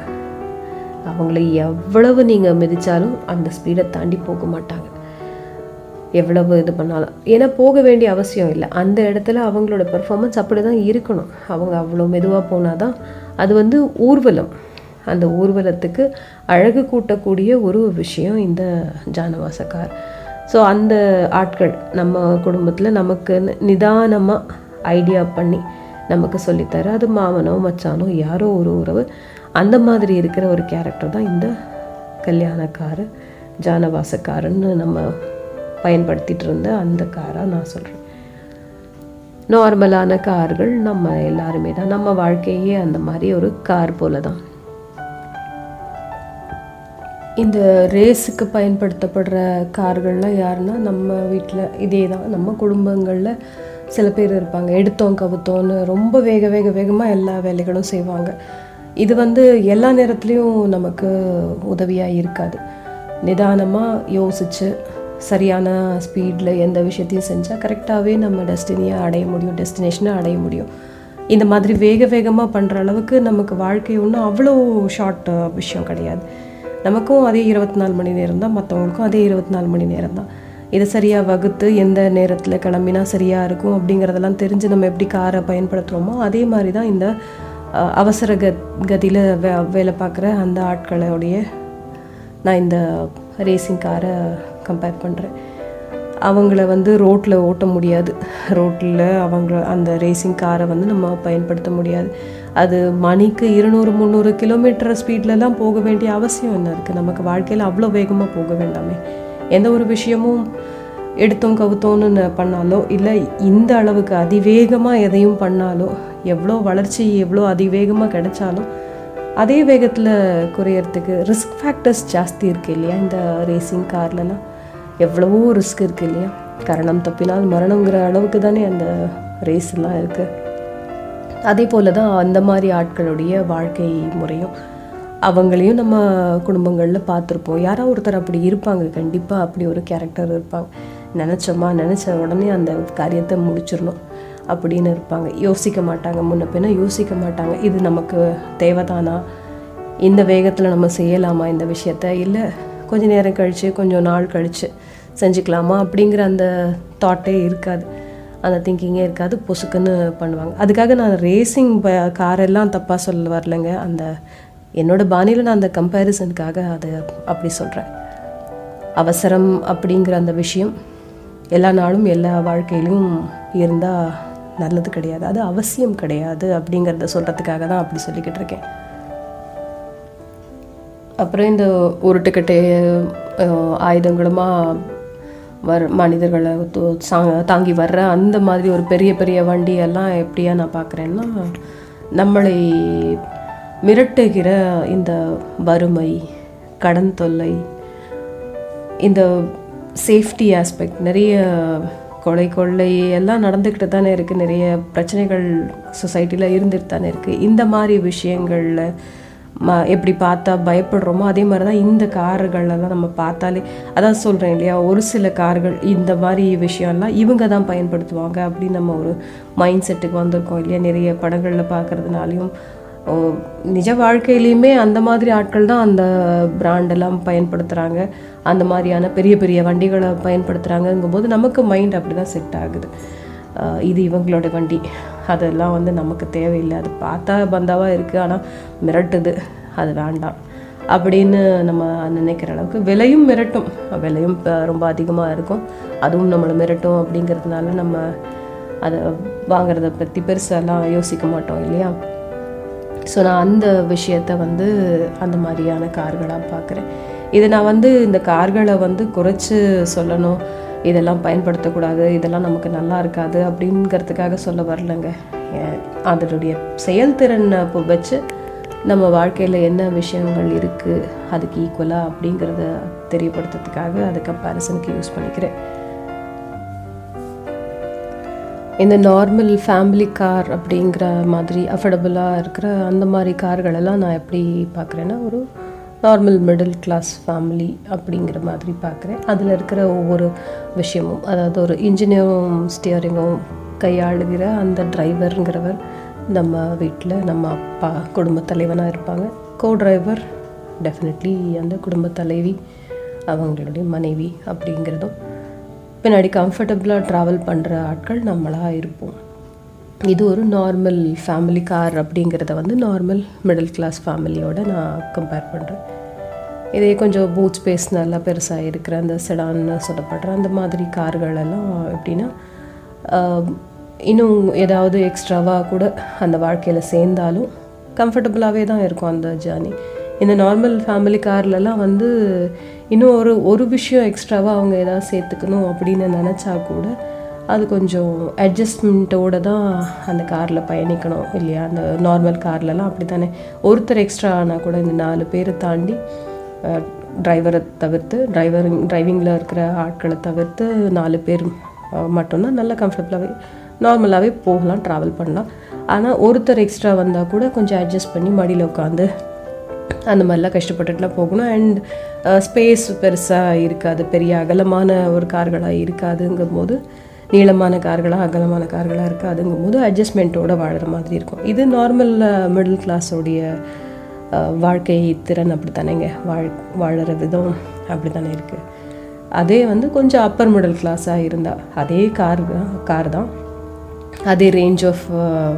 அவங்கள எவ்வளவு நீங்கள் மிதித்தாலும் அந்த ஸ்பீடை தாண்டி போக மாட்டாங்க. எவ்வளவு இது பண்ணாலும். ஏன்னா போக வேண்டிய அவசியம் இல்லை. அந்த இடத்துல அவங்களோட பெர்ஃபார்மன்ஸ் அப்படி தான் இருக்கணும். அவங்க அவ்வளோ மெதுவாக போனால் தான் அது வந்து ஊர்வலம். அந்த ஊர்வலத்துக்கு அழகு கூட்டக்கூடிய ஒரு விஷயம் இந்த ஜானவாசக்கார். ஸோ அந்த ஆட்கள் நம்ம குடும்பத்தில் நமக்கு நிதானமாக ஐடியா பண்ணி நமக்கு சொல்லித்தர. அது மாமனோ மச்சானோ யாரோ ஒரு உறவு. அந்த மாதிரி இருக்கிற ஒரு கேரக்டர் தான் இந்த கல்யாணக்காரு ஜானவாசக்காரன்னு நம்ம பயன்படுத்திட்டு இருந்த அந்த காராக நான் சொல்கிறேன் நார்மலான கார்கள் நம்ம எல்லாருமே தான். நம்ம வாழ்க்கையே அந்த மாதிரி ஒரு கார் போல தான். இந்த ரேஸுக்கு பயன்படுத்தப்படுற கார்கள்லாம் யாருன்னா நம்ம வீட்டில் இதே தான். நம்ம குடும்பங்களில் சில பேர் இருப்பாங்க எடுத்தோம் கவுத்தோன்னு ரொம்ப வேக வேக வேகமாக எல்லா வேலைகளும் செய்வாங்க. இது வந்து எல்லா நேரத்துலையும் நமக்கு உதவியாக இருக்காது. நிதானமாக யோசித்து சரியான ஸ்பீடில் எந்த விஷயத்தையும் செஞ்சால் கரெக்டாகவே நம்ம டெஸ்டினியை அடைய முடியும் டெஸ்டினேஷனை அடைய முடியும். இந்த மாதிரி வேக வேகமாக பண்ணுற அளவுக்கு நமக்கு வாழ்க்கை ஒன்றும் அவ்வளோ ஷார்ட் விஷயம் கிடையாது. நமக்கும் அதே இருபத்தி நாலு மணி நேரம் தான் மற்றவங்களுக்கும் அதே இருபத்தி நாலு மணி நேரம் தான் இதை சரியாக வகுத்து எந்த நேரத்தில் கிளம்பினா சரியாக இருக்கும் அப்படிங்கிறதெல்லாம் தெரிஞ்சு நம்ம எப்படி காரை பயன்படுத்துகிறோமோ அதே மாதிரி தான் இந்த அவசர க கதியில் வே வேலை பார்க்குற அந்த ஆட்களுடைய நான் இந்த ரேசிங் காரை கம்பேர் பண்ணுறேன் அவங்கள வந்து ரோட்டில் ஓட்ட முடியாது. ரோட்டில் அவங்க அந்த ரேசிங் காரை வந்து நம்ம பயன்படுத்த முடியாது. அது மணிக்கு இருநூறு முந்நூறு கிலோமீட்டர் ஸ்பீட்லலாம் போக வேண்டிய அவசியம் என்ன இருக்குது நமக்கு வாழ்க்கையில் அவ்வளோ வேகமாக போக வேண்டாமே. எந்த ஒரு விஷயமும் எடுத்தோம் கவுத்தோன்னு பண்ணாலோ இல்லை இந்த அளவுக்கு அதிவேகமாக எதையும் பண்ணாலோ எவ்வளோ வளர்ச்சி எவ்வளோ அதிவேகமாக கிடைச்சாலும் அதே வேகத்தில் குறையறதுக்கு ரிஸ்க் ஃபேக்டர்ஸ் ஜாஸ்தி இருக்கு இல்லையா? இந்த ரேசிங் கார்லலாம் எவ்வளவோ ரிஸ்க் இருக்குது இல்லையா? கரணம் தப்பினால் மரணங்கிற அளவுக்கு தானே அந்த ரேஸ்லாம் இருக்குது அதே போல் தான் அந்த மாதிரி ஆட்களுடைய வாழ்க்கை முறையும் அவங்களையும் நம்ம குடும்பங்களில் பார்த்துருப்போம். யாரோ ஒருத்தர் அப்படி இருப்பாங்க. கண்டிப்பாக அப்படி ஒரு கேரக்டர் இருப்பாங்க. நினச்சோமா? நினச்ச உடனே அந்த காரியத்தை முடிச்சிடணும் அப்படின்னு இருப்பாங்க. யோசிக்க மாட்டாங்க. முன்ன பின்ன யோசிக்க மாட்டாங்க. இது நமக்கு தேவைதானா? இந்த வேகத்தில் நம்ம செய்யலாமா இந்த விஷயத்த? இல்லை கொஞ்ச நேரம் கழித்து கொஞ்சம் நாள் கழித்து செஞ்சுக்கலாமா? அப்படிங்கிற அந்த தாட்டே இருக்காது. அந்த திங்கிங்கே இருக்காது. பொசுக்குன்னு பண்ணுவாங்க. அதுக்காக நான் ரேசிங் காரெல்லாம் தப்பாக சொல்ல வரலைங்க. அந்த என்னோட பாணியில் நான் அந்த கம்பேரிசனுக்காக அதை அப்படி சொல்கிறேன் அவசரம் அப்படிங்கிற அந்த விஷயம் எல்லா நாளும் எல்லா வாழ்க்கையிலும் இருந்தால் நல்லது கிடையாது. அது அவசியம் கிடையாது அப்படிங்கிறத சொல்கிறதுக்காக தான் அப்படி சொல்லிக்கிட்டு இருக்கேன். அப்புறம் இந்த உருட்டுக்கட்டை ஆயுதங்களுமாக ஆயுதங்களுமா வர் மனிதர்களை சா- தாங்கி வர்ற அந்த மாதிரி ஒரு பெரிய பெரிய வண்டியெல்லாம் எப்படியா நான் பார்க்குறேன்னா நம்மளை மிரட்டுகிற இந்த வறுமை கடன் தொல்லை இந்த சேஃப்டி ஆஸ்பெக்ட் நிறைய கொலை கொள்ளை எல்லாம் நடந்துக்கிட்டு தானே இருக்குது நிறைய பிரச்சனைகள் சொசைட்டியில் இருந்துட்டு தானே இருக்குது இந்த மாதிரி விஷயங்களில் ம எப்படி பார்த்தா பயப்படுறோமோ அதே மாதிரி தான் இந்த கார்களெல்லாம் நம்ம பார்த்தாலே அதான் சொல்கிறேன் இல்லையா ஒரு சில கார்கள் இந்த மாதிரி விஷயம்லாம் இவங்க தான் பயன்படுத்துவாங்க அப்படின்னு நம்ம ஒரு மைண்ட் செட்டுக்கு வந்திருக்கோம் இல்லையா. நிறைய படங்களில் பார்க்குறதுனாலையும் நிஜ வாழ்க்கையிலையுமே அந்த மாதிரி ஆட்கள் தான் அந்த பிராண்டெல்லாம் பயன்படுத்துகிறாங்க அந்த மாதிரியான பெரிய பெரிய வண்டிகளை பயன்படுத்துகிறாங்கங்கும்போது நமக்கு மைண்ட் அப்படி தான் செட் ஆகுது இது இவங்களோட வண்டி. அதெல்லாம் வந்து நமக்கு தேவையில்லை. அது பார்த்தா பந்தாவாக இருக்குது ஆனால் மிரட்டுது. அது வேண்டாம். அப்படின்னு நம்ம நினைக்கிற அளவுக்கு விலையும் மிரட்டும். விலையும் இப்போ ரொம்ப அதிகமாக இருக்கும். அதுவும் நம்மளை மிரட்டும் அப்படிங்கிறதுனால நம்ம அதை வாங்குறத பற்றி பெருசாலாம் யோசிக்க மாட்டோம் இல்லையா? ஸோ நான் அந்த விஷயத்த வந்து அந்த மாதிரியான கார்களாக பார்க்குறேன். இதை நான் வந்து இந்த கார்களை வந்து குறைச்சி சொல்லணும். இதெல்லாம் பயன்படுத்தக்கூடாது. இதெல்லாம் நமக்கு நல்லா இருக்காது அப்படிங்கிறதுக்காக சொல்ல வரலங்க. அதனுடைய செயல்திறனை வச்சு நம்ம வாழ்க்கையில் என்ன விஷயங்கள் இருக்குது அதுக்கு ஈக்குவலாக அப்படிங்கிறத தெரியப்படுத்துறதுக்காக அதை கம்பேரிசனுக்கு யூஸ் பண்ணிக்கிறேன். இந்த நார்மல் ஃபேமிலி கார் அப்படிங்கிற மாதிரி அஃபோர்டபுளாக இருக்கிற அந்த மாதிரி கார்களெல்லாம் நான் எப்படி பார்க்குறேன்னா ஒரு நார்மல் மிடில் கிளாஸ் ஃபேமிலி அப்படிங்கிற மாதிரி பார்க்குறேன். அதில் இருக்கிற ஒவ்வொரு விஷயமும் அதாவது ஒரு இன்ஜினியரும் ஸ்டியரிங்கும் கையாளுகிற அந்த டிரைவருங்கிறவர் நம்ம வீட்டில் நம்ம அப்பா குடும்ப தலைவனாக இருப்பாங்க. கோ டிரைவர் டெஃபினெட்லி அந்த குடும்ப தலைவி அவங்களுடைய மனைவி அப்படிங்கிறதும் பின்னாடி கம்ஃபர்டபுளாக ட்ராவல் பண்ணுற ஆட்கள் நம்மளாக இருப்போம். இது ஒரு நார்மல் ஃபேமிலி கார் அப்படிங்கிறத வந்து நார்மல் மிடில் கிளாஸ் ஃபேமிலியோட நான் கம்பேர் பண்ணுறேன் இதே கொஞ்சம் பூத் ஸ்பேஸ் நல்லா பெருசாக இருக்கிற அந்த செடான்னு சொல்லப்படுற அந்த மாதிரி கார்களெல்லாம் எப்படின்னா இன்னும் ஏதாவது எக்ஸ்ட்ராவாக கூட அந்த வாழ்க்கையில் சேர்ந்தாலும் கம்ஃபர்டபுளாகவே தான் இருக்கும் அந்த ஜேர்னி இந்த நார்மல் ஃபேமிலி கார்லலாம் வந்து இன்னும் ஒரு ஒரு விஷயம் எக்ஸ்ட்ராவாக அவங்க ஏதாவது சேர்த்துக்கணும் அப்படின்னு நினச்சா கூட அது கொஞ்சம் அட்ஜஸ்ட்மெண்ட்டோட தான் அந்த காரில் பயணிக்கணும் இல்லையா? அந்த நார்மல் கார்லலாம் அப்படி தானே ஒருத்தர் எக்ஸ்ட்ரா ஆனால் கூட இந்த நாலு பேரை தாண்டி டிரைவரை தவிர்த்து டிரைவரிங் டிரைவிங்கில் இருக்கிற ஆட்களை தவிர்த்து நாலு பேர் மட்டும்தான் நல்லா கம்ஃபர்டபுளாகவே நார்மலாகவே போகலாம் ட்ராவல் பண்ணலாம். ஆனால் ஒருத்தர் எக்ஸ்ட்ரா வந்தால் கூட கொஞ்சம் அட்ஜஸ்ட் பண்ணி மடியில் உட்காந்து அந்த மாதிரிலாம் கஷ்டப்பட்டுட்டுலாம் போகணும். அண்ட் ஸ்பேஸ் பெருசாக இருக்காது. பெரிய அகலமான ஒரு கார்களாக இருக்காதுங்கும் போது நீளமான கார்களாக அகலமான கார்களாக இருக்காதுங்கும் போது அட்ஜஸ்ட்மெண்ட்டோட வாழுற மாதிரி இருக்கும். இது நார்மல் மிடில் கிளாஸோடைய வாழ்க்கை திறன் அப்படி தானேங்க வாழ் வாழற விதம் அப்படி தானே இருக்குது அதே வந்து கொஞ்சம் அப்பர் மிடில் கிளாஸாக இருந்தால் அதே கார் தான் கார் தான். அதே ரேஞ்ச் ஆஃப் uh,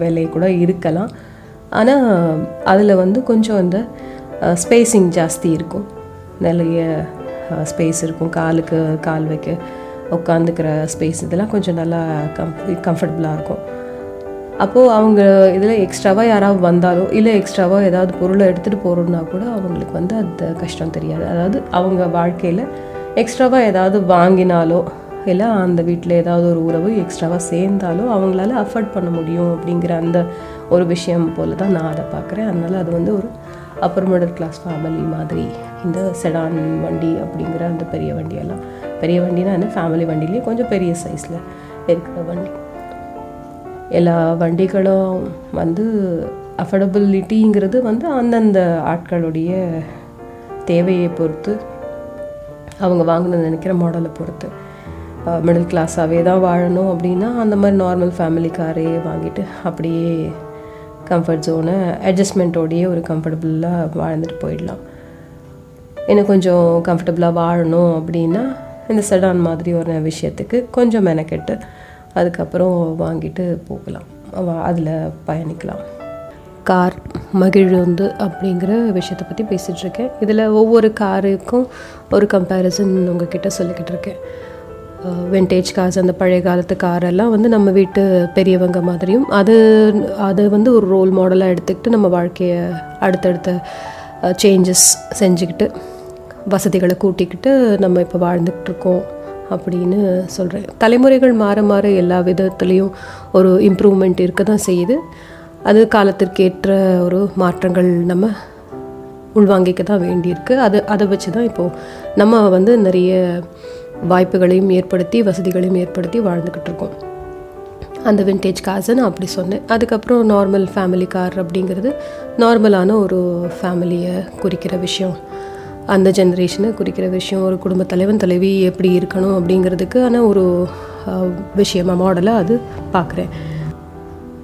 விலை கூட இருக்கலாம். ஆனால் அதில் வந்து கொஞ்சம் அந்த ஸ்பேஸிங் ஜாஸ்தி இருக்கும். நிறைய ஸ்பேஸ் இருக்கும். காலுக்கு கால் வைக்க உட்காந்துக்கிற ஸ்பேஸ் இதெல்லாம் கொஞ்சம் நல்லா கம் கம்ஃபர்டபுளாக இருக்கும். அப்போது அவங்க இதில் எக்ஸ்ட்ராவாக யாராவது வந்தாலோ இல்லை எக்ஸ்ட்ராவாக ஏதாவது பொருளை எடுத்துகிட்டு போகிறோம்னா கூட அவங்களுக்கு வந்து அந்த கஷ்டம் தெரியாது. அதாவது அவங்க வாழ்க்கையில் எக்ஸ்ட்ராவாக ஏதாவது வாங்கினாலோ இல்லை அந்த வீட்டில் ஏதாவது ஒரு உறவு எக்ஸ்ட்ராவாக சேர்ந்தாலோ அவங்களால அஃபோர்ட் பண்ண முடியும் அப்படிங்கிற அந்த ஒரு விஷயம் போல் தான் நான் அதை பார்க்குறேன். அதனால் அது வந்து ஒரு அப்பர் மிடில் கிளாஸ் ஃபேமிலி மாதிரி இந்த செடான் வண்டி அப்படிங்கிற அந்த பெரிய வண்டியெல்லாம். பெரிய வண்டினா என்ன? ஃபேமிலி வண்டிலேயே கொஞ்சம் பெரிய சைஸில் இருக்கிற வண்டி. எல்லா வண்டிகளும் வந்து அஃபோர்டபிலிட்டிங்கிறது வந்து அந்தந்த ஆட்களுடைய தேவையை பொறுத்து அவங்க வாங்கணும்னு நினைக்கிற மாடலை பொறுத்து. மிடில் கிளாஸாகவே தான் வாழணும் அப்படின்னா அந்த மாதிரி நார்மல் ஃபேமிலி காரே வாங்கிட்டு அப்படியே கம்ஃபர்ட் ஜோனை அட்ஜஸ்ட்மெண்ட்டோடையே ஒரு கம்ஃபர்டபுளாக வாழ்ந்துட்டு போயிடலாம். இன்னும் கொஞ்சம் கம்ஃபர்டபுளாக வாழணும் அப்படின்னா இந்த செடான் மாதிரி ஒரு விஷயத்துக்கு கொஞ்சம் மெனக்கெட்டு அதுக்கப்புறம் வாங்கிட்டு போகலாம். அதில் பயணிக்கலாம். கார் மகிழுந்து அப்படிங்கிற விஷயத்தை பற்றி பேசிகிட்ருக்கேன் இதில் ஒவ்வொரு காருக்கும் ஒரு கம்பேரிசன் உங்ககிட்ட சொல்லிக்கிட்டு இருக்கேன். வெண்டேஜ் கார்ஸ் அந்த பழைய காலத்து காரெல்லாம் வந்து நம்ம வீட்டு பெரியவங்க மாதிரியும் அது அதை வந்து ஒரு ரோல் மாடலாக எடுத்துக்கிட்டு நம்ம வாழ்க்கையை அடுத்தடுத்த சேஞ்சஸ் செஞ்சுக்கிட்டு வசதிகளை கூட்டிக்கிட்டு நம்ம இப்போ வாழ்ந்துக்கிட்டு இருக்கோம் அப்படின்னு சொல்கிறேன் தலைமுறைகள் மாற மாற எல்லா விதத்துலேயும் ஒரு இம்ப்ரூவ்மெண்ட் இருக்க தான் செய்யுது. அது காலத்திற்கேற்ற ஒரு மாற்றங்கள் நம்ம உள்வாங்கிக்க தான் வேண்டியிருக்கு. அது அதை வச்சு தான் இப்போது நம்ம வந்து நிறைய வாய்ப்புகளையும் ஏற்படுத்தி வசதிகளையும் ஏற்படுத்தி வாழ்ந்துக்கிட்டு இருக்கோம். அந்த வின்டேஜ் கார்ஸை நான் அப்படி சொன்னேன். அதுக்கப்புறம் நார்மல் ஃபேமிலி கார் அப்படிங்கிறது நார்மலான ஒரு ஃபேமிலியை குறிக்கிற விஷயம். அந்த ஜென்ரேஷனை குறிக்கிற விஷயம். ஒரு குடும்ப தலைவன் தலைவி எப்படி இருக்கணும் அப்படிங்கிறதுக்கான ஒரு விஷயமாக மாடலாக அது பார்க்குறேன்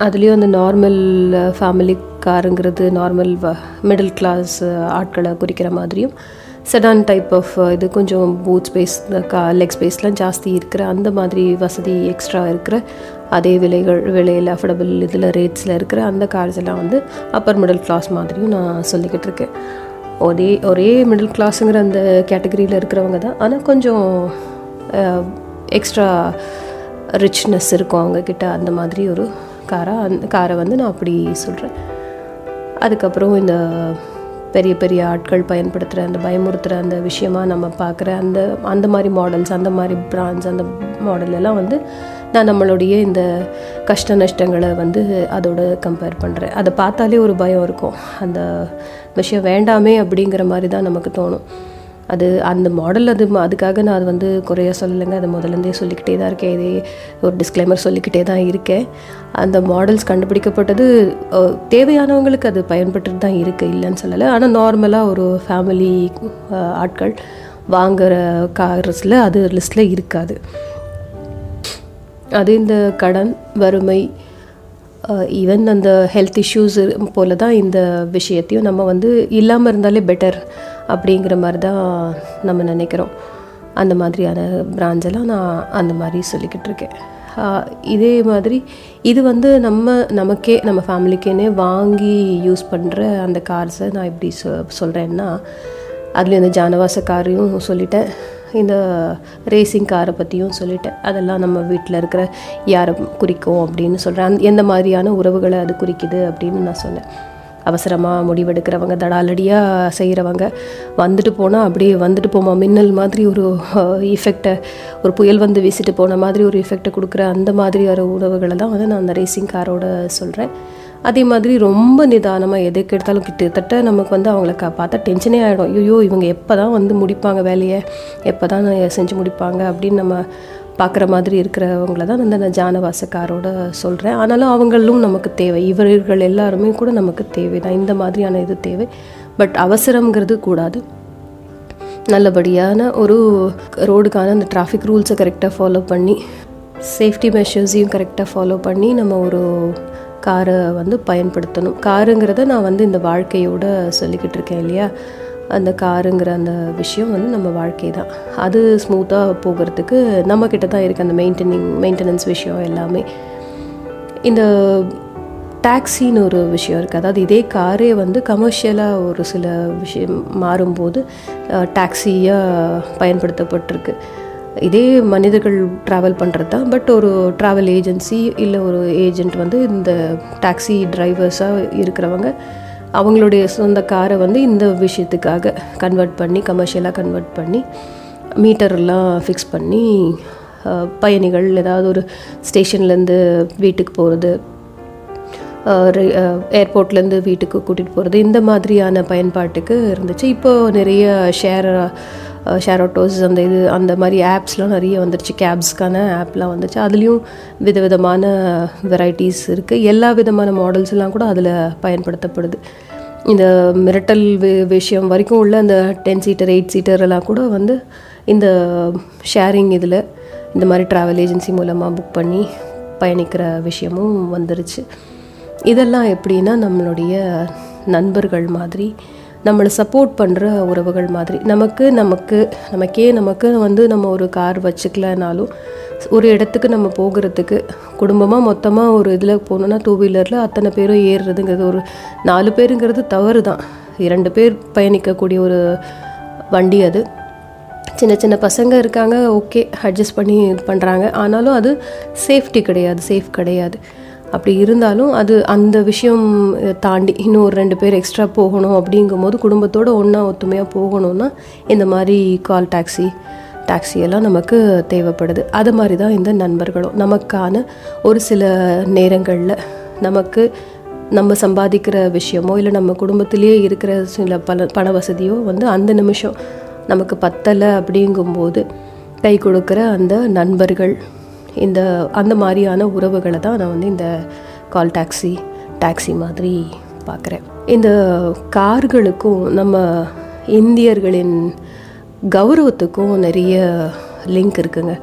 அதுலேயும் அந்த நார்மல் ஃபேமிலி காருங்கிறது நார்மல் மிடில் கிளாஸ் ஆட்களை குறிக்கிற மாதிரியும் செடான் டைப் ஆஃப் இது கொஞ்சம் பூத் ஸ்பேஸ் கா லெக் ஸ்பேஸ்லாம் ஜாஸ்தி இருக்கிற அந்த மாதிரி வசதி எக்ஸ்ட்ரா இருக்கிற அதே விலைகள் விலையில் அஃபோர்டபுள் இதில் ரேட்ஸில் இருக்கிற அந்த கார்ஸ் எல்லாம் வந்து அப்பர் மிடில் கிளாஸ் மாதிரியும் நான் சொல்லிக்கிட்டு இருக்கேன். ஒரே ஒரே மிடில் கிளாஸுங்கிற அந்த கேட்டகரியில் இருக்கிறவங்க தான். ஆனால் கொஞ்சம் uh, எக்ஸ்ட்ரா ரிச்னஸ் இருக்கும் அவங்கக்கிட்ட அந்த மாதிரி ஒரு காராக அந்த காரை வந்து நான் அப்படி சொல்கிறேன் அதுக்கப்புறம் இந்த பெரிய பெரிய ஆட்கள் பயன்படுத்துகிற அந்த பயமுறுத்துகிற அந்த விஷயமாக நம்ம பார்க்குற அந்த அந்த மாதிரி மாடல்ஸ் அந்த மாதிரி பிராண்ட்ஸ் அந்த மாடல் எல்லாம் வந்து நான் நம்மளுடைய இந்த கஷ்ட நஷ்டங்களை வந்து அதோட கம்பேர் பண்ணுறேன் அதை பார்த்தாலே ஒரு பயம் இருக்கும். அந்த விஷயம் வேண்டாமே அப்படிங்கிற மாதிரி தான் நமக்கு தோணும். அது அந்த மாடல் அது அதுக்காக நான் அது வந்து குறைய சொல்லலைங்க. அதை முதலேருந்தே சொல்லிக்கிட்டே தான் இருக்கேன். இதே ஒரு டிஸ்க்ளைமர் சொல்லிக்கிட்டே தான் இருக்கேன். அந்த மாடல்ஸ் கண்டுபிடிக்கப்பட்டது தேவையானவங்களுக்கு அது பயன்பட்டு தான் இருக்குது இல்லைன்னு சொல்லலை. ஆனால் நார்மலாக ஒரு ஃபேமிலி ஆட்கள் வாங்குகிற கார்ஸில் அது லிஸ்ட்டில் இருக்காது. அது இந்த கடன் வறுமை ஈவன் அந்த ஹெல்த் இஷ்யூஸ் போல தான் இந்த விஷயத்தையும் நம்ம வந்து இல்லாமல் இருந்தாலே பெட்டர் அப்படிங்கிற மாதிரி தான் நம்ம நினைக்கிறோம். அந்த மாதிரியான பிராஞ்செல்லாம் நான் அந்த மாதிரி சொல்லிக்கிட்டு இருக்கேன். இதே மாதிரி இது வந்து நம்ம நமக்கே நம்ம ஃபேமிலிக்கேனே வாங்கி யூஸ் பண்ணுற அந்த கார்ஸை நான் எப்படி சொ சொல்கிறேன்னா அதில் இந்த ஜானவாச காரையும் சொல்லிட்டேன். இந்த ரேசிங் காரை பற்றியும் சொல்லிட்டேன். அதெல்லாம் நம்ம வீட்டில் இருக்கிற யாரை குறிக்கும் அப்படின்னு சொல்கிறேன் அந் எந்த மாதிரியான உறவுகளை அது குறிக்குது அப்படின்னு நான் சொன்னேன். அவசரமாக முடிவெடுக்கிறவங்க தடாலடியாக செய்கிறவங்க வந்துட்டு போனால் அப்படியே வந்துட்டு போமா. மின்னல் மாதிரி ஒரு இஃபெக்டை ஒரு புயல் வந்து வீசிட்டு போன மாதிரி ஒரு இஃபெக்டை கொடுக்குற அந்த மாதிரி வர உறவுகளை தான் வந்து நான் அந்த ரேசிங் காரோட சொல்கிறேன் அதே மாதிரி ரொம்ப நிதானமாக எதுக்கு எடுத்தாலும் கிட்டத்தட்ட நமக்கு வந்து அவங்கள பார்த்தா டென்ஷனே ஆகிடும் ஐயோ இவங்க எப்போ தான் வந்து முடிப்பாங்க வேலையை? எப்போ தான் செஞ்சு முடிப்பாங்க அப்படின்னு நம்ம பார்க்குற மாதிரி இருக்கிறவங்கள தான் இந்த ஜானவாசக்காரோட சொல்கிறேன் ஆனாலும் அவங்களும் நமக்கு தேவை. இவர்கள் எல்லாருமே கூட நமக்கு தேவை. தான் இந்த மாதிரியான இது தேவை. பட் அவசரங்கிறது கூடாது. நல்லபடியான ஒரு ரோடுக்கான அந்த டிராஃபிக் ரூல்ஸை கரெக்டாக ஃபாலோ பண்ணி சேஃப்டி மெஷர்ஸையும் கரெக்டாக ஃபாலோ பண்ணி நம்ம ஒரு காரை வந்து பயன்படுத்தணும். காருங்கிறத நான் வந்து இந்த வாழ்க்கையோட சொல்லிக்கிட்டு இருக்கேன் இல்லையா? அந்த காருங்கிற அந்த விஷயம் வந்து நம்ம வாழ்க்கை தான். அது ஸ்மூத்தாக போகிறதுக்கு நம்மக்கிட்ட தான் இருக்குது அந்த மெயின்டெனிங் மெயின்டெனன்ஸ் விஷயம் எல்லாமே. இந்த டாக்ஸின்னு ஒரு விஷயம் இருக்குது அதாவது இதே காரே வந்து கமர்ஷியலாக ஒரு சில விஷயம் மாறும்போது டாக்ஸியாக பயன்படுத்தப்பட்டிருக்கு. இதே மனிதர்கள் ட்ராவல் பண்ணுறது தான். பட் ஒரு ட்ராவல் ஏஜென்சி இல்லை ஒரு ஏஜென்ட் வந்து இந்த டாக்ஸி டிரைவர்ஸாக இருக்கிறவங்க அவங்களுடைய சொந்த காரை வந்து இந்த விஷயத்துக்காக கன்வெர்ட் பண்ணி கமர்ஷியலாக கன்வெர்ட் பண்ணி மீட்டர்லாம் ஃபிக்ஸ் பண்ணி பயணிகள் ஏதாவது ஒரு ஸ்டேஷன்லேருந்து வீட்டுக்கு போகிறது ஏர்போர்ட்லேருந்து வீட்டுக்கு கூட்டிகிட்டு போகிறது இந்த மாதிரியான பயன்பாட்டுக்கு இருந்துச்சு. இப்போது நிறைய ஷேர் ஷேரோட்டோஸ் அந்த இது அந்த மாதிரி ஆப்ஸ்லாம் நிறைய வந்துருச்சு. கேப்ஸ்க்கான ஆப்லாம் வந்துச்சு. அதுலேயும் விதவிதமான வெரைட்டிஸ் இருக்குது எல்லா விதமான மாடல்ஸ்லாம் கூட அதில் பயன்படுத்தப்படுது. இந்த மிரட்டல் வி- விஷயம் வரைக்கும் உள்ள அந்த டென் சீட்டர் எயிட் சீட்டர் எல்லாம் கூட வந்து இந்த ஷேரிங் இதில் இந்த மாதிரி ட்ராவல் ஏஜென்சி மூலமாக புக் பண்ணி பயணிக்கிற விஷயமும் வந்துருச்சு. இதெல்லாம் எப்படின்னா நம்மளுடைய நண்பர்கள் மாதிரி நம்மளை சப்போர்ட் பண்ணுற உறவுகள் மாதிரி. நமக்கு நமக்கு நமக்கே நமக்கு வந்து நம்ம ஒரு கார் வச்சுக்கலனாலும் ஒரு இடத்துக்கு நம்ம போகிறதுக்கு குடும்பமாக மொத்தமாக ஒரு இதில் போகணுன்னா டூ வீலரில் அத்தனை பேரும் ஏறுறதுங்கிறது ஒரு நாலு பேருங்கிறது தவறு தான் இரண்டு பேர் பயணிக்கக்கூடிய ஒரு வண்டி அது. சின்ன சின்ன பசங்க இருக்காங்க ஓகே அட்ஜஸ்ட் பண்ணி இது பண்ணுறாங்க ஆனாலும் அது சேஃப்டி கிடையாது சேஃப் கிடையாது. அப்படி இருந்தாலும் அது அந்த விஷயம் தாண்டி இன்னும் ஒரு ரெண்டு பேர் எக்ஸ்ட்ரா போகணும் அப்படிங்கும்போது குடும்பத்தோடு ஒன்றா ஒத்துமையாக போகணும்னா இந்த மாதிரி கால் டாக்ஸி டாக்ஸி எல்லாம் நமக்கு தேவைப்படுது. அது மாதிரி தான் இந்த நண்பர்களும். நமக்கான ஒரு சில நேரங்களில் நமக்கு நம்ம சம்பாதிக்கிற விஷயமோ இல்லை நம்ம குடும்பத்திலேயே இருக்கிற சில பல பண வசதியோ வந்து அந்த நிமிஷம் நமக்கு பத்தலை அப்படிங்கும்போது கை கொடுக்குற அந்த நண்பர்கள் இந்த அந்த மாதிரியான உறவுகளை தான் நான் வந்து இந்த கால் டாக்ஸி டாக்ஸி மாதிரி பார்க்குறேன். இந்த கார்களுக்கும் நம்ம இந்தியர்களின் கௌரவத்துக்கும் நிறைய லிங்க் இருக்குங்க.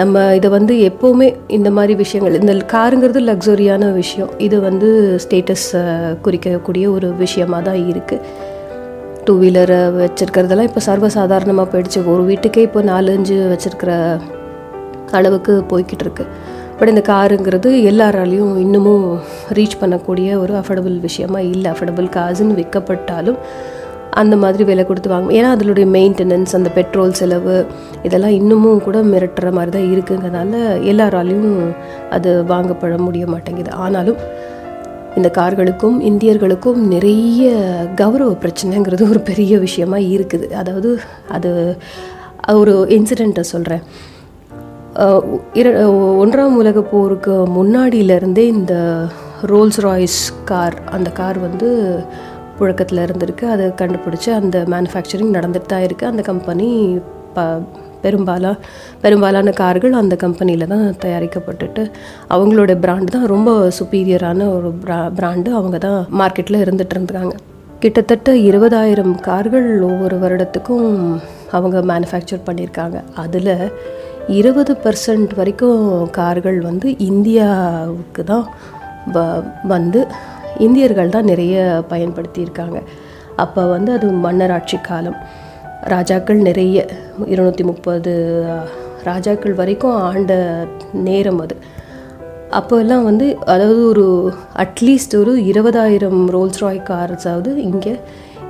நம்ம இதை வந்து எப்போவுமே இந்த மாதிரி விஷயங்கள் இந்த காருங்கிறது லக்ஸரியான விஷயம். இது வந்து ஸ்டேட்டஸ் குறிக்கக்கூடிய ஒரு விஷயமாக தான் இருக்குது டூ வீலரை வச்சுருக்கிறதெல்லாம் இப்போ சர்வசாதாரணமாக போயிடுச்சு. ஒரு வீட்டுக்கே இப்போ நாலஞ்சு வச்சுருக்கிற அளவுக்கு போய்கிட்டு இருக்கு பட் இந்த காருங்கிறது எல்லாராலையும் இன்னமும் ரீச் பண்ணக்கூடிய ஒரு அஃபோர்டபுள் விஷயமா இல்லை அஃபோர்டபுள் காசுன்னு விற்கப்பட்டாலும் அந்த மாதிரி விலை கொடுத்து வாங்க ஏன்னா அதனுடைய மெயின்டெனன்ஸ் அந்த பெட்ரோல் செலவு இதெல்லாம் இன்னமும் கூட மிரட்டுற மாதிரி தான் இருக்குங்கிறனால எல்லாராலையும் அது வாங்கப்பட முடிய மாட்டேங்குது. ஆனாலும் இந்த கார்களுக்கும் இந்தியர்களுக்கும் நிறைய கௌரவ பிரச்சனைங்கிறது ஒரு பெரிய விஷயமா இருக்குது. அதாவது அது ஒரு இன்சிடெண்ட்டை சொல்கிறேன் இரு ஒன்றாம் உலக போருக்கு முன்னாடியிலேருந்தே இந்த ரோல்ஸ் ராய்ஸ் கார் அந்த கார் வந்து புழக்கத்தில் இருந்திருக்கு. அதை கண்டுபிடிச்சி அந்த மேனுஃபேக்சரிங் நடந்துட்டு தான் இருக்குது அந்த கம்பெனி ப பெரும்பாலா பெரும்பாலான கார்கள் அந்த கம்பெனியில் தான் தயாரிக்கப்பட்டுட்டு அவங்களோட பிராண்ட் தான் ரொம்ப சுப்பீரியரான ஒரு பிரா பிராண்டு அவங்க தான் மார்க்கெட்டில் இருந்துகிட்டு இருந்துருக்காங்க. கிட்டத்தட்ட இருபதாயிரம் கார்கள் ஒவ்வொரு வருடத்துக்கும் அவங்க மேனுஃபேக்சர் பண்ணியிருக்காங்க. அதில் இருபது பர்சன்ட் வரைக்கும் கார்கள் வந்து இந்தியாவுக்கு தான் வ வந்து இந்தியர்கள் தான் நிறைய பயன்படுத்தியிருக்காங்க. அப்போ வந்து அது மன்னராட்சி காலம். ராஜாக்கள் நிறைய இருநூற்றி முப்பது ராஜாக்கள் வரைக்கும் ஆண்ட நேரம் அது. அப்போல்லாம் வந்து அதாவது ஒரு அட்லீஸ்ட் ஒரு இருபதாயிரம் ரோல்ஸ் ராய் கார்ஸாவது இங்கே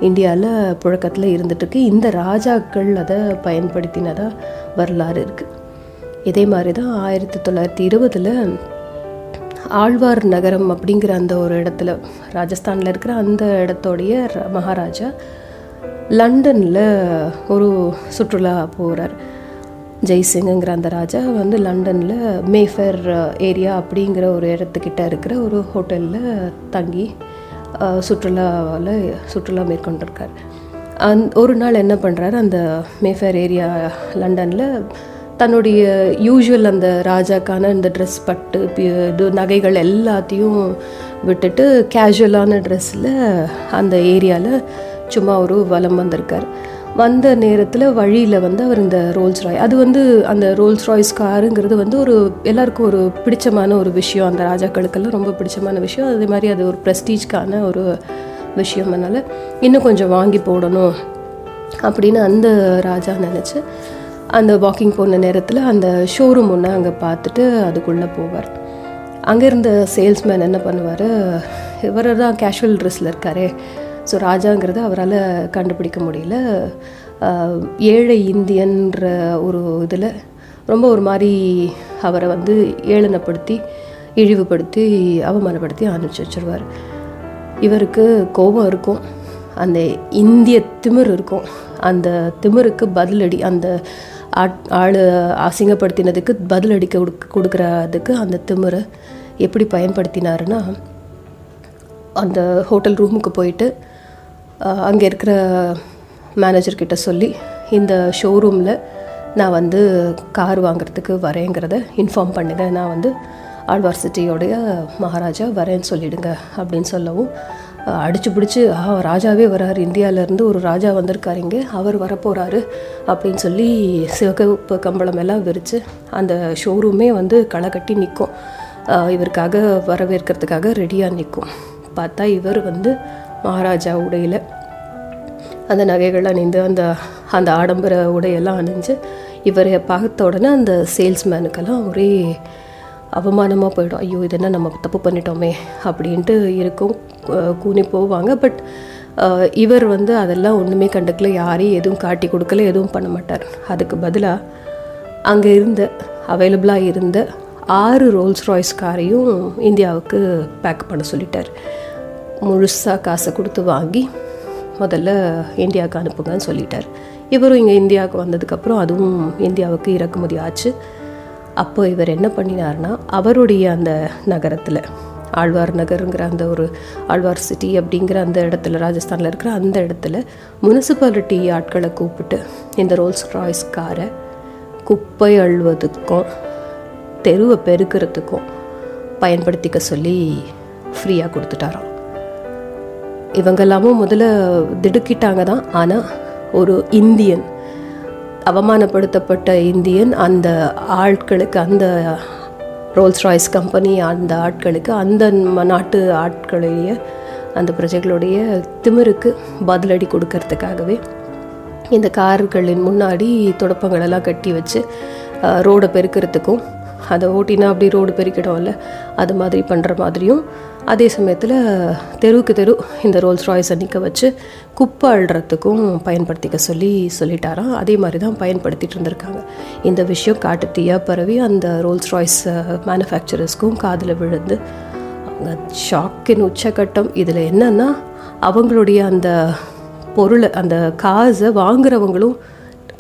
இந்தியாவில் புழக்கத்தில் இருந்துட்டுருக்கு. இந்த ராஜாக்கள் அதை பயன்படுத்தினதாக வரலாறு இருக்குது இதே மாதிரி தான் ஆயிரத்தி தொள்ளாயிரத்தி இருபதில் ஆழ்வார் நகரம் அப்படிங்கிற அந்த ஒரு இடத்துல ராஜஸ்தானில் இருக்கிற அந்த இடத்தோடைய மகாராஜா லண்டனில் ஒரு சுற்றுலா போகிறார் ஜெய்சிங்குங்கிற அந்த ராஜா வந்து லண்டனில் மேஃபேர் ஏரியா அப்படிங்கிற ஒரு இடத்துக்கிட்ட இருக்கிற ஒரு ஹோட்டலில் தங்கி சுற்றுலாவில் சுற்றுலா மேற்கொண்டிருக்கார். அந் ஒரு நாள் என்ன பண்ணுறாரு அந்த மேஃபேர் ஏரியா லண்டனில் தன்னுடைய யூஷுவல் அந்த ராஜாக்கான இந்த ட்ரெஸ் பட்டு இது நகைகள் எல்லாத்தையும் விட்டுட்டு கேஷுவலான ட்ரெஸ்ஸில் அந்த ஏரியாவில் சும்மா ஒரு வலம் வந்திருக்கார். வந்த நேரத்தில் வழியில் வந்து அவர் இந்த ரோல்ஸ் ராய் அது வந்து அந்த ரோல்ஸ் ராய்ஸ் காருங்கிறது வந்து ஒரு எல்லாருக்கும் ஒரு பிடிச்சமான ஒரு விஷயம். அந்த ராஜாக்களுக்கெல்லாம் ரொம்ப பிடிச்சமான விஷயம். அதே மாதிரி அது ஒரு ப்ரெஸ்டீஜ்க்கான ஒரு விஷயம். அதனால் இன்னும் கொஞ்சம் வாங்கி போடணும் அப்படின்னு அந்த ராஜா நினச்சி அந்த வாக்கிங் போன நேரத்தில் அந்த ஷோரூம் ஒன்று அங்கே பார்த்துட்டு அதுக்குள்ளே போவார். அங்கே இருந்த சேல்ஸ்மேன் என்ன பண்ணுவார்? இவர் தான் கேஷுவல் ட்ரெஸ்ஸில் இருக்காரே. ஸோ ராஜாங்கிறது அவரால் கண்டுபிடிக்க முடியல. ஏழை இந்தியன்ற ஒரு இதில் ரொம்ப ஒரு மாதிரி அவரை வந்து ஏளனப்படுத்தி இழிவுபடுத்தி அவமானப்படுத்தி அனுப்பிச்சி வச்சிருவார். இவருக்கு கோபம் இருக்கும். அந்த இந்திய திமிர் இருக்கும். அந்த திமிருக்கு பதிலடி அந்த ஆள் அசிங்கப்படுத்தினதுக்கு பதிலடிக்க கொடுக்க கொடுக்குறதுக்கு அந்த திமுறை எப்படி பயன்படுத்தினாருன்னா அந்த ஹோட்டல் ரூமுக்கு போயிட்டு அங்கே இருக்கிற மேனேஜர்கிட்ட சொல்லி இந்த ஷோரூமில் நான் வந்து கார் வாங்குறதுக்கு வரேங்கிறத இன்ஃபார்ம் பண்ணுங்கள் நான் வந்து ஆழ்வார் சிட்டியோடைய மகாராஜா வரேன்னு சொல்லிடுங்க. அப்படின்னு சொல்லவும் அடிச்சு பிடிச்சி ஆ ராஜாவே வராரு. இந்தியாவிலேருந்து ஒரு ராஜா வந்திருக்காரு இங்கே. அவர் வரப்போகிறாரு அப்படின்னு சொல்லி சிவகப்பு கம்பளம் எல்லாம் விரித்து அந்த ஷோரூமே வந்து களை கட்டி நிற்கும் இவருக்காக வரவேற்கிறதுக்காக ரெடியாக நிற்கும் பார்த்தா இவர் வந்து மகாராஜா உடையில். அந்த நகைகள் அணிந்து அந்த அந்த ஆடம்பர உடையெல்லாம் அணிஞ்சு இவரை பார்த்த உடனே அந்த சேல்ஸ்மேனுக்கெல்லாம் ஒரே அவமானமாக போயிடும். ஐயோ இது என்ன நம்ம தப்பு பண்ணிட்டோமே அப்படின்ட்டு இருக்கும். கூனி போவாங்க. பட் இவர் வந்து அதெல்லாம் ஒன்றுமே கண்டுக்கல. யாரையும் எதுவும் காட்டி கொடுக்கல எதுவும் பண்ண மாட்டார். அதுக்கு பதிலாக அங்கே இருந்த அவைலபிளாக இருந்த ஆறு ரோல்ஸ் ராய்ஸ் காரையும் இந்தியாவுக்கு பேக் பண்ண சொல்லிட்டார். முழுசாக காசை கொடுத்து வாங்கி முதல்ல இந்தியாவுக்கு அனுப்புங்கன்னு சொல்லிட்டார். இவரும் இங்கே இந்தியாவுக்கு வந்ததுக்கப்புறம் அதுவும் இந்தியாவுக்கு இறக்குமதி ஆச்சு. அப்போ இவர் என்ன பண்ணினார்னா அவருடைய அந்த நகரத்தில் ஆழ்வார் நகருங்கிற அந்த ஒரு ஆழ்வார் சிட்டி அப்படிங்கிற அந்த இடத்துல ராஜஸ்தானில் இருக்கிற அந்த இடத்துல முனிசிபாலிட்டி ஆட்களை கூப்பிட்டு இந்த ரோல்ஸ் ராய்ஸ் காரை குப்பை அள்ளுவதுக்கும் தெருவை பெருக்கிறதுக்கும் பயன்படுத்திக்க சொல்லி ஃப்ரீயாக கொடுத்துட்டாராம். இவங்கெல்லாமும் முதல்ல திடுக்கிட்டாங்க தான். ஆனால் ஒரு இந்தியன் அவமானப்படுத்தப்பட்ட இந்தியன் அந்த ஆட்களுக்கு அந்த ரோல்ஸ் ராய்ஸ் கம்பெனி அந்த ஆட்களுக்கு அந்த நாட்டு ஆட்களுடைய அந்த பிரஜைகளுடைய திமிருக்கு பதிலடி கொடுக்கறதுக்காகவே இந்த கார்களின் முன்னாடி துடப்பங்களெல்லாம் கட்டி வச்சு ரோடை பெருக்கிறதுக்கும் அதை ஓட்டினா அப்படி ரோடு பெருக்கிடும்ல அது மாதிரி பண்ணுற மாதிரியும் அதே சமயத்தில் தெருவுக்கு தெரு இந்த ரோல்ஸ் ராய்ஸை நிற்க வச்சு குப்பை அழுறத்துக்கும் பயன்படுத்திக்க சொல்லி சொல்லிட்டாராம். அதே மாதிரி தான் பயன்படுத்திகிட்டு இருந்திருக்காங்க. இந்த விஷயம் காட்டுத்தீயாக பரவி அந்த ரோல்ஸ் ராய்ஸ் மேனுஃபேக்சரர்ஸ்க்கும் காதில் விழுந்து அவங்க ஷாக்கின் உச்சக்கட்டம் இதில் என்னன்னா அவங்களுடைய அந்த பொருளை அந்த காசை வாங்குறவங்களும்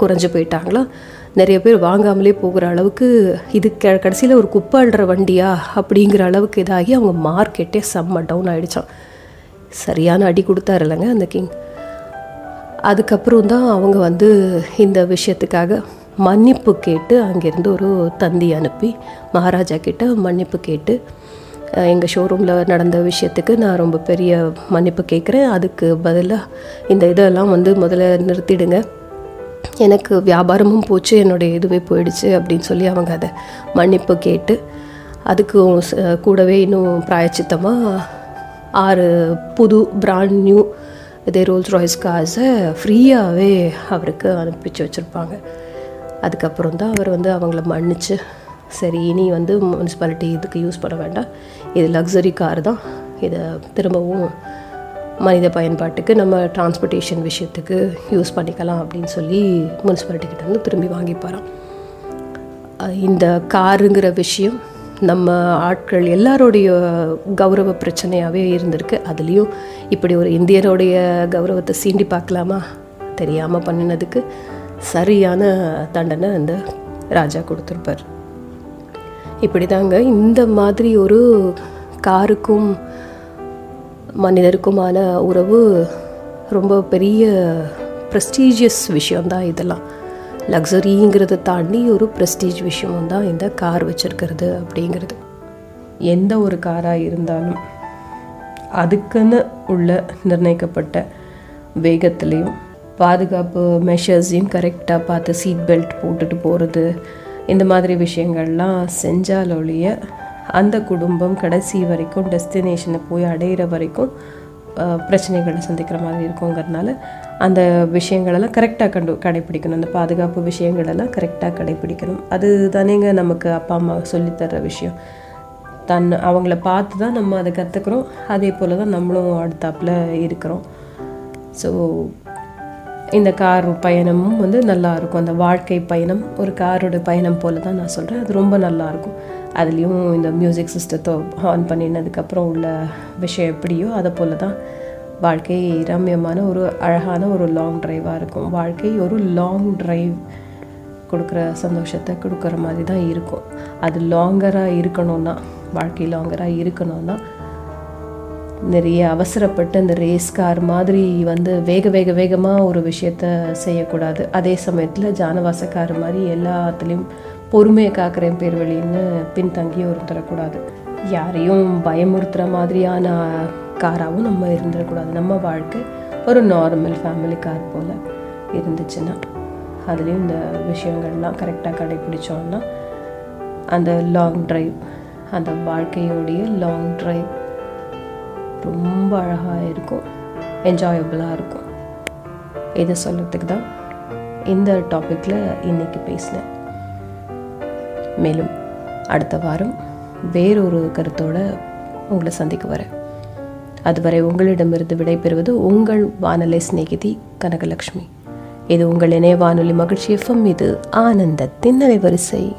குறைஞ்சு போயிட்டாங்களா? நிறைய பேர் வாங்காமலே போகிற அளவுக்கு இது க கடைசியில் ஒரு குப்பை அள்ளுற வண்டியா அப்படிங்கிற அளவுக்கு இதாகி அவங்க மார்க்கெட்டே செம்ம டவுன் ஆகிடுச்சான் சரியான அடி கொடுத்தாரு இல்லைங்க அந்த கிங் அதுக்கப்புறம் தான் அவங்க வந்து இந்த விஷயத்துக்காக மன்னிப்பு கேட்டு அங்கேருந்து ஒரு தந்தி அனுப்பி மகாராஜா கிட்ட மன்னிப்பு கேட்டு எங்கள் ஷோரூமில் நடந்த விஷயத்துக்கு நான் ரொம்ப பெரிய மன்னிப்பு கேட்குறேன். அதுக்கு பதிலாக இந்த இதெல்லாம் வந்து முதல்ல நிறுத்திடுங்க. எனக்கு வியாபாரமும் போச்சு என்னுடைய இதுவே போயிடுச்சு அப்படின்னு சொல்லி அவங்க அதை மன்னிப்பு கேட்டு அதுக்கும் கூடவே இன்னும் பிராயச்சித்தமாக ஆறு புது பிராண்ட் நியூ இதே ரோல்ஸ் ராய்ஸ் கார்ஸை ஃப்ரீயாகவே அவருக்கு அனுப்பிச்சு வச்சுருப்பாங்க. அதுக்கப்புறம் தான் அவர் வந்து அவங்கள மன்னிச்சு சரி இனி வந்து முனிசிபாலிட்டி இதுக்கு யூஸ் பண்ண வேண்டாம். இது லக்ஸரி கார் தான். இதை திரும்பவும் மனித பயன்பாட்டுக்கு நம்ம டிரான்ஸ்போர்ட்டேஷன் விஷயத்துக்கு யூஸ் பண்ணிக்கலாம் அப்படின்னு சொல்லி முனிசிபாலிட்டி வந்து திரும்பி வாங்கிப்பாராம். இந்த காருங்கிற விஷயம் நம்ம ஆட்கள் எல்லாருடைய கௌரவ பிரச்சனையாகவே இருந்திருக்கு. அதுலேயும் இப்படி ஒரு இந்தியருடைய கௌரவத்தை சீண்டி பார்க்கலாமா? தெரியாமல் பண்ணினதுக்கு சரியான தண்டனை அந்த ராஜா கொடுத்துருப்பார். இப்படி தாங்க இந்த மாதிரி ஒரு காருக்கும் மனிதருக்குமான உறவு ரொம்ப பெரிய ப்ரெஸ்டீஜியஸ் விஷயம்தான் இதெல்லாம். லக்ஸரிங்கிறத தாண்டி ஒரு ப்ரெஸ்டீஜ் விஷயமும் தான் இந்த கார் வச்சுருக்கிறது அப்படிங்கிறது. எந்த ஒரு காராக இருந்தாலும் அதுக்குன்னு உள்ள நிர்ணயிக்கப்பட்ட வேகத்துலேயும் பாதுகாப்பு மெஷர்ஸையும் கரெக்டாக பார்த்து சீட் பெல்ட் போட்டுட்டு போகிறது இந்த மாதிரி விஷயங்கள்லாம் செஞ்சாலொழிய அந்த குடும்பம் கடைசி வரைக்கும் டெஸ்டினேஷனை போய் அடையிற வரைக்கும் பிரச்சனைகளை சந்திக்கிற மாதிரி இருக்குங்கிறதுனால அந்த விஷயங்களெல்லாம் கரெக்டாக கண்டு கடைப்பிடிக்கணும். அந்த பாதுகாப்பு விஷயங்களெல்லாம் கரெக்டாக கடைப்பிடிக்கணும். அது தானேங்க நமக்கு அப்பா அம்மா சொல்லித்தர்ற விஷயம். தன் அவங்கள பார்த்து தான் நம்ம அதை கற்றுக்குறோம் அதே போல் தான் நம்மளும் அடுத்தாப்பில் இருக்கிறோம். ஸோ இந்த கார் பயணமும் வந்து நல்லாயிருக்கும் அந்த வாழ்க்கை பயணம் ஒரு காரோட பயணம் போல தான் நான் சொல்கிறேன் அது ரொம்ப நல்லா இருக்கும். அதுலேயும் இந்த மியூசிக் சிஸ்டத்தை ஆன் பண்ணினதுக்கப்புறம் உள்ள விஷயம் எப்படியோ அதை போல தான் வாழ்க்கை ரம்யமான ஒரு அழகான ஒரு லாங் ட்ரைவாக இருக்கும். வாழ்க்கை ஒரு லாங் ட்ரைவ் கொடுக்குற சந்தோஷத்தை கொடுக்குற மாதிரி தான் இருக்கும். அது லாங்கராக இருக்கணும்னா வாழ்க்கை லாங்கராக இருக்கணும்னா நிறைய அவசரப்பட்டு அந்த ரேஸ் கார் மாதிரி வந்து வேக வேக வேகமாக ஒரு விஷயத்த செய்யக்கூடாது. அதே சமயத்தில் ஜானவாசக்கார் மாதிரி எல்லாத்துலேயும் பொறுமையை காக்கிறேன் பேர் வழின்னு பின்தங்கியும் இருந்துடக்கூடாது யாரையும் பயமுறுத்துகிற மாதிரியான காராகவும் நம்ம இருந்துடக்கூடாது. நம்ம வாழ்க்கை ஒரு நார்மல் ஃபேமிலி கார் போல் இருந்துச்சுன்னா அதுலேயும் இந்த விஷயங்கள்லாம் கரெக்டாக கடைப்பிடிச்சோன்னா அந்த லாங் ட்ரைவ் அந்த வாழ்க்கையோடைய லாங் ட்ரைவ் ரொம்ப அழகாக இருக்கும். என்ஜாயபுளாக இருக்கும். இதை சொல்கிறதுக்கு தான் இந்த டாப்பிக்கில் இன்றைக்கி பேசினேன். மேலும் அடுத்த வாரம் வேறொரு கருத்தோடு உங்களை சந்திக்க வரேன். அதுவரை உங்களிடமிருந்து விடைபெறுவது உங்கள் வானொலி சிநேகிதி கனகலக்ஷ்மி இது உங்கள் இணைய வானொலி மகிழ்ச்சி எஃப்எம் இது ஆனந்தத்தின் அலைவரிசை.